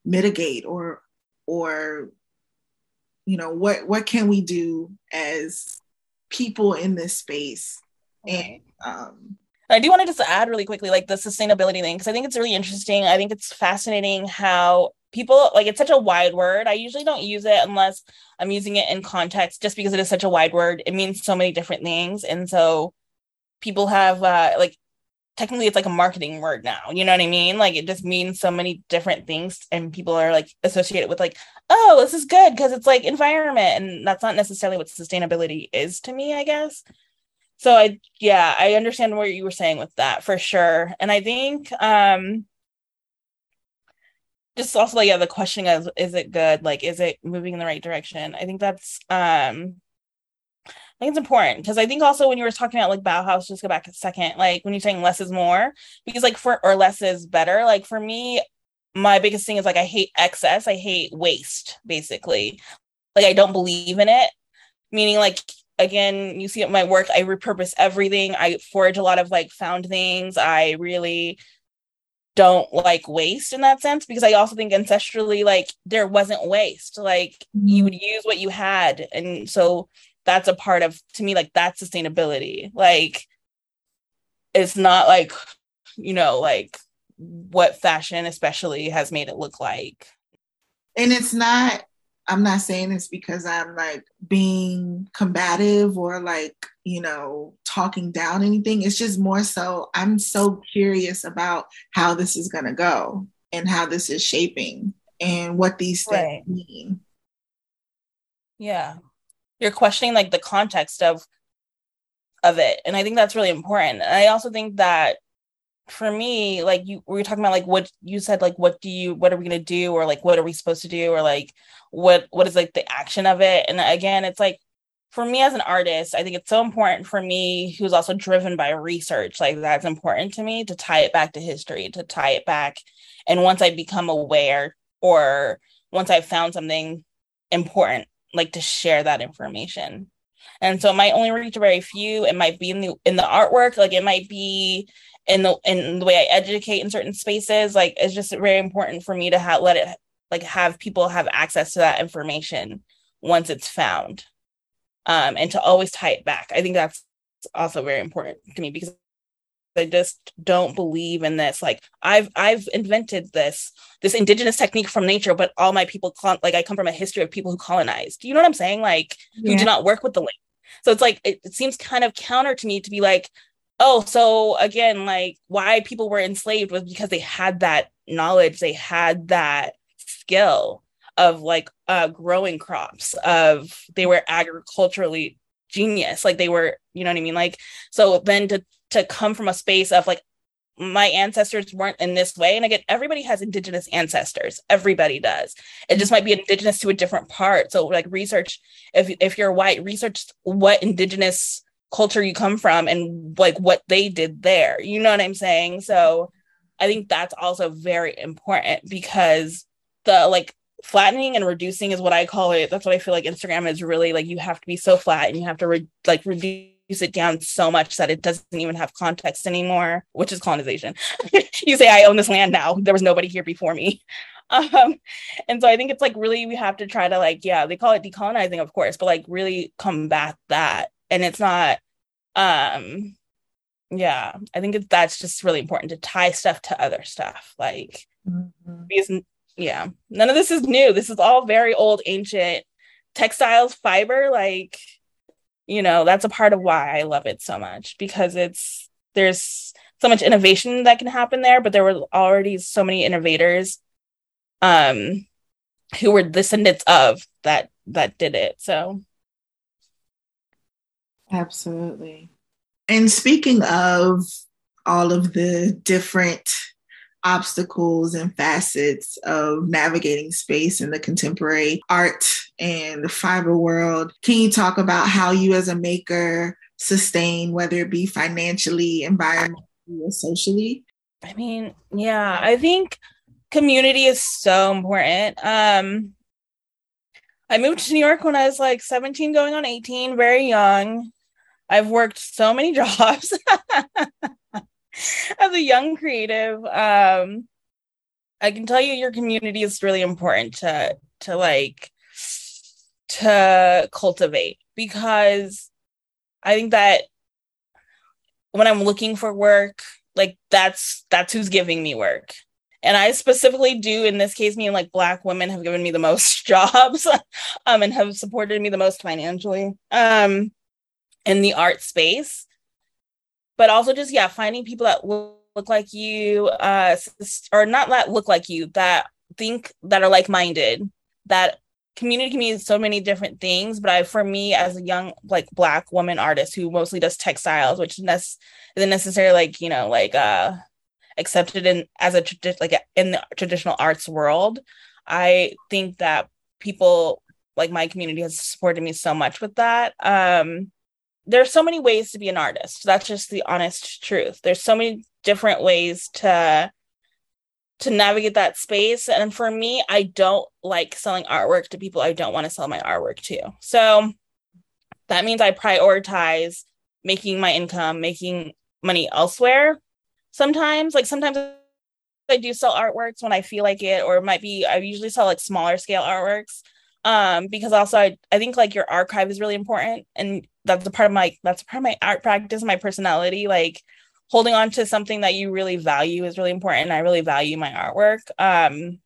mitigate or or you know what what can we do as people in this space and um I do want to just add really quickly, like the sustainability thing, because I think it's really interesting. I think it's fascinating how people like it's such a wide word. I usually don't use it unless I'm using it in context, just because it is such a wide word. It means so many different things, and so people have uh, like technically it's like a marketing word now. You know what I mean? Like it just means so many different things, and people are like associated with like, oh, this is good because it's like environment, and that's not necessarily what sustainability is to me. I guess so i yeah i understand what you were saying with that for sure and i think um just also like yeah the question of is it good like is it moving in the right direction i think that's um I think it's important because I think also when you were talking about like Bauhaus, just go back a second, like when you're saying less is more, because like for or less is better. Like for me, my biggest thing is like I hate excess, I hate waste, basically. Like I don't believe in it. Meaning like again, you see at my work, I repurpose everything. I forage a lot of like found things. I really don't like waste in that sense because I also think ancestrally, like there wasn't waste. Like mm-hmm. you would use what you had. And so that's a part of to me, like that's sustainability. Like it's not like, you know, like what fashion especially has made it look like. And it's not I'm not saying this because I'm like being combative or like, you know, talking down anything. It's just more so I'm so curious about how this is going to go and how this is shaping and what these things right. mean. Yeah. You're questioning like the context of of it and I think that's really important. And I also think that for me, like you we were talking about like what you said, like what do you what are we gonna do or like what are we supposed to do or like what what is like the action of it? And again, it's like for me as an artist, I think it's so important for me who's also driven by research. Like that's important to me to tie it back to history, to tie it back. And once I become aware or once I've found something important, like to share that information. And so it might only reach a very few. It might be in the in the artwork, like it might be in the in the way I educate in certain spaces. Like it's just very important for me to have let it like have people have access to that information once it's found. Um, and to always tie it back. I think that's also very important to me because I just don't believe in this. Like I've I've invented this this indigenous technique from nature, but all my people like I come from a history of people who colonized. You know what I'm saying? Like yeah. who do not work with the land. So it's like it, it seems kind of counter to me to be like, oh, so again, like why people were enslaved was because they had that knowledge, they had that skill of like uh growing crops, of they were agriculturally genius, like they were, you know what I mean? Like so then to to come from a space of like my ancestors weren't in this way. And again, everybody has indigenous ancestors. Everybody does. It just might be indigenous to a different part. So like research, if if you're white, research what indigenous culture you come from and like what they did there. You know what I'm saying? So I think that's also very important because the like flattening and reducing is what I call it. That's what I feel like Instagram is really like you have to be so flat and you have to re- like reduce it down so much that it doesn't even have context anymore, which is colonization. (laughs) you say I own this land now. There was nobody here before me. (laughs) Um, and so I think it's like really we have to try to like, yeah, they call it decolonizing, of course, but like really combat that. And it's not um yeah i think that's just really important to tie stuff to other stuff like mm-hmm. because yeah none of this is new this is all very old ancient textiles fiber like you know that's a part of why i love it so much because it's there's so much innovation that can happen there but there were already so many innovators um who were descendants of that that did it so Absolutely. And speaking of all of the different obstacles and facets of navigating space in the contemporary art and the fiber world, can you talk about how you as a maker sustain, whether it be financially, environmentally, or socially? I mean, yeah, I think community is so important. Um, I moved to New York when I was like 17, going on 18, very young. I've worked so many (laughs) jobs as a young creative. Um, I can tell you your community is really important to to like to cultivate because I think that when I'm looking for work, like that's that's who's giving me work. And I specifically do in this case mean like black women have given me the most (laughs) jobs um and have supported me the most financially um in the art space. But also just yeah, finding people that look, like you uh or not that look like you that think that are like-minded that community can mean so many different things but i for me as a young like black woman artist who mostly does textiles which ne- isn't necessarily like you know like uh accepted in as a tradi- like in the traditional arts world i think that people like my community has supported me so much with that um there's so many ways to be an artist that's just the honest truth there's so many different ways to to navigate that space. And for me, I don't like selling artwork to people I don't want to sell my artwork to. So that means I prioritize making my income, making money elsewhere. Sometimes, like sometimes I do sell artworks when I feel like it, or it might be I usually sell like smaller scale artworks. Um, because also I, I think like your archive is really important and that's a part of my that's a part of my art practice, my personality. Like holding on to something that you really value is really important. I really value my artwork. Um,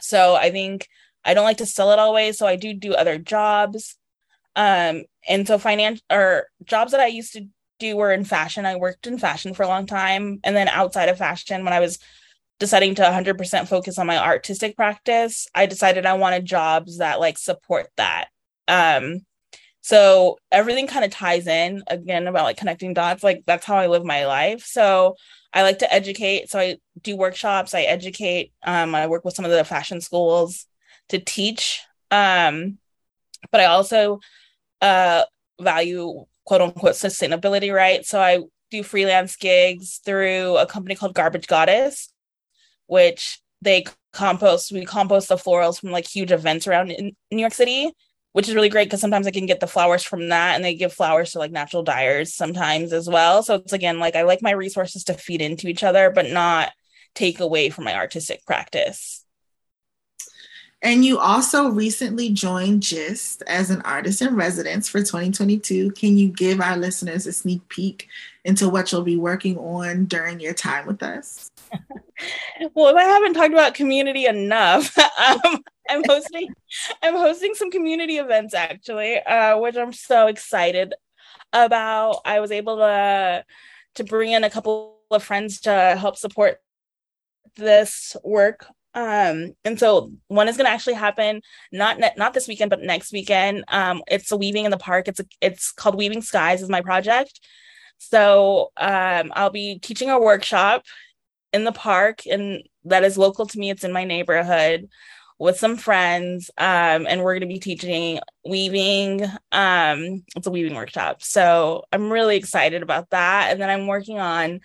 so I think I don't like to sell it always. So I do do other jobs. Um, and so finance or jobs that I used to do were in fashion. I worked in fashion for a long time. And then outside of fashion, when I was deciding to 100% focus on my artistic practice, I decided I wanted jobs that like support that. Um, so everything kind of ties in again about like connecting dots. Like that's how I live my life. So I like to educate. So I do workshops, I educate. Um, I work with some of the fashion schools to teach. Um, but I also uh, value quote unquote sustainability, right? So I do freelance gigs through a company called Garbage Goddess, which they compost, we compost the florals from like huge events around in New York City which is really great because sometimes I can get the flowers from that and they give flowers to like natural dyers sometimes as well. So it's again like I like my resources to feed into each other, but not take away from my artistic practice. And you also recently joined GIST as an artist in residence for 2022. Can you give our listeners a sneak peek into what you'll be working on during your time with us? (laughs) well, if I haven't talked about community enough, (laughs) um, I'm hosting (laughs) I'm hosting some community events actually, uh, which I'm so excited about. I was able to to bring in a couple of friends to help support this work. Um, and so one is going to actually happen not ne- not this weekend, but next weekend. Um, it's a weaving in the park. It's a, it's called Weaving Skies is my project. So um, I'll be teaching a workshop in the park, and that is local to me. It's in my neighborhood with some friends um, and we're going to be teaching weaving um, it's a weaving workshop so i'm really excited about that and then i'm working on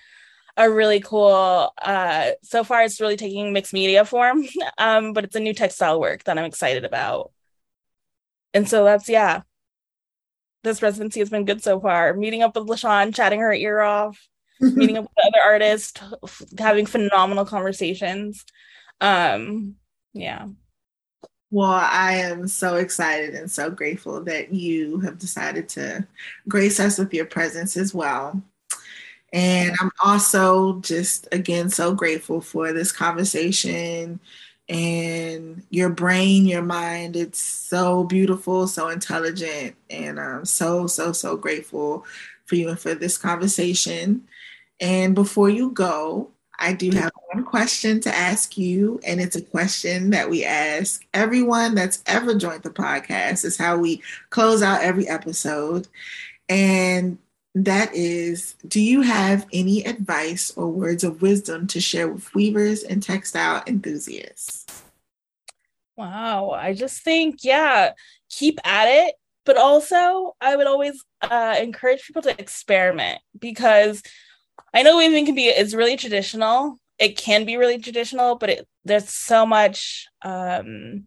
a really cool uh, so far it's really taking mixed media form (laughs) um, but it's a new textile work that i'm excited about. And so that's yeah. This residency has been good so far. Meeting up with lashawn chatting her ear off meeting up (laughs) with other artists having phenomenal conversations. Um yeah. Well, I am so excited and so grateful that you have decided to grace us with your presence as well. And I'm also just, again, so grateful for this conversation and your brain, your mind. It's so beautiful, so intelligent. And I'm so, so, so grateful for you and for this conversation. And before you go, I do have one question to ask you, and it's a question that we ask everyone that's ever joined the podcast. Is how we close out every episode. And that is Do you have any advice or words of wisdom to share with weavers and textile enthusiasts? Wow. I just think, yeah, keep at it. But also, I would always uh, encourage people to experiment because I know weaving can be it's really traditional. It can be really traditional, but it, there's so much um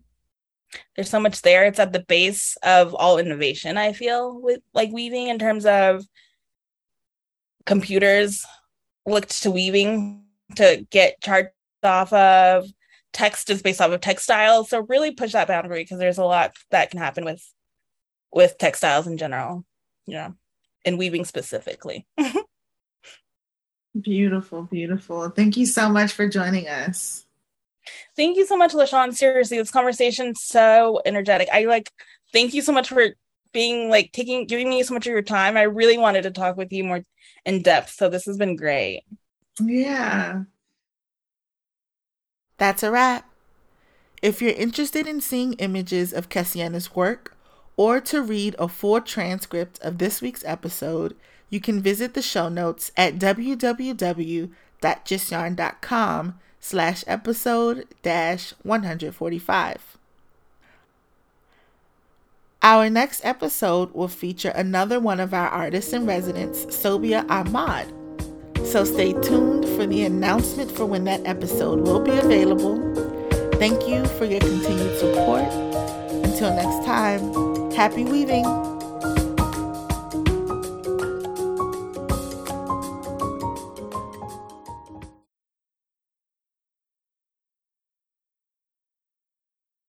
there's so much there. It's at the base of all innovation, I feel, with like weaving in terms of computers looked to weaving to get charged off of. Text is based off of textiles so really push that boundary because there's a lot that can happen with with textiles in general yeah and weaving specifically. (laughs) Beautiful beautiful. Thank you so much for joining us. Thank you so much lashawn. Seriously this conversation so energetic. I like thank you so much for being like taking giving me so much of your time i really wanted to talk with you more in depth so this has been great yeah that's a wrap. If you're interested in seeing images of Kessiana's work or to read a full transcript of this week's episode, you can visit the show notes at www.gistyarn.com slash episode dash 145. Our next episode will feature another one of our artists in residence, Sobia Ahmad, so stay tuned for the announcement for when that episode will be available. Thank you for your continued support. Until next time, happy weaving.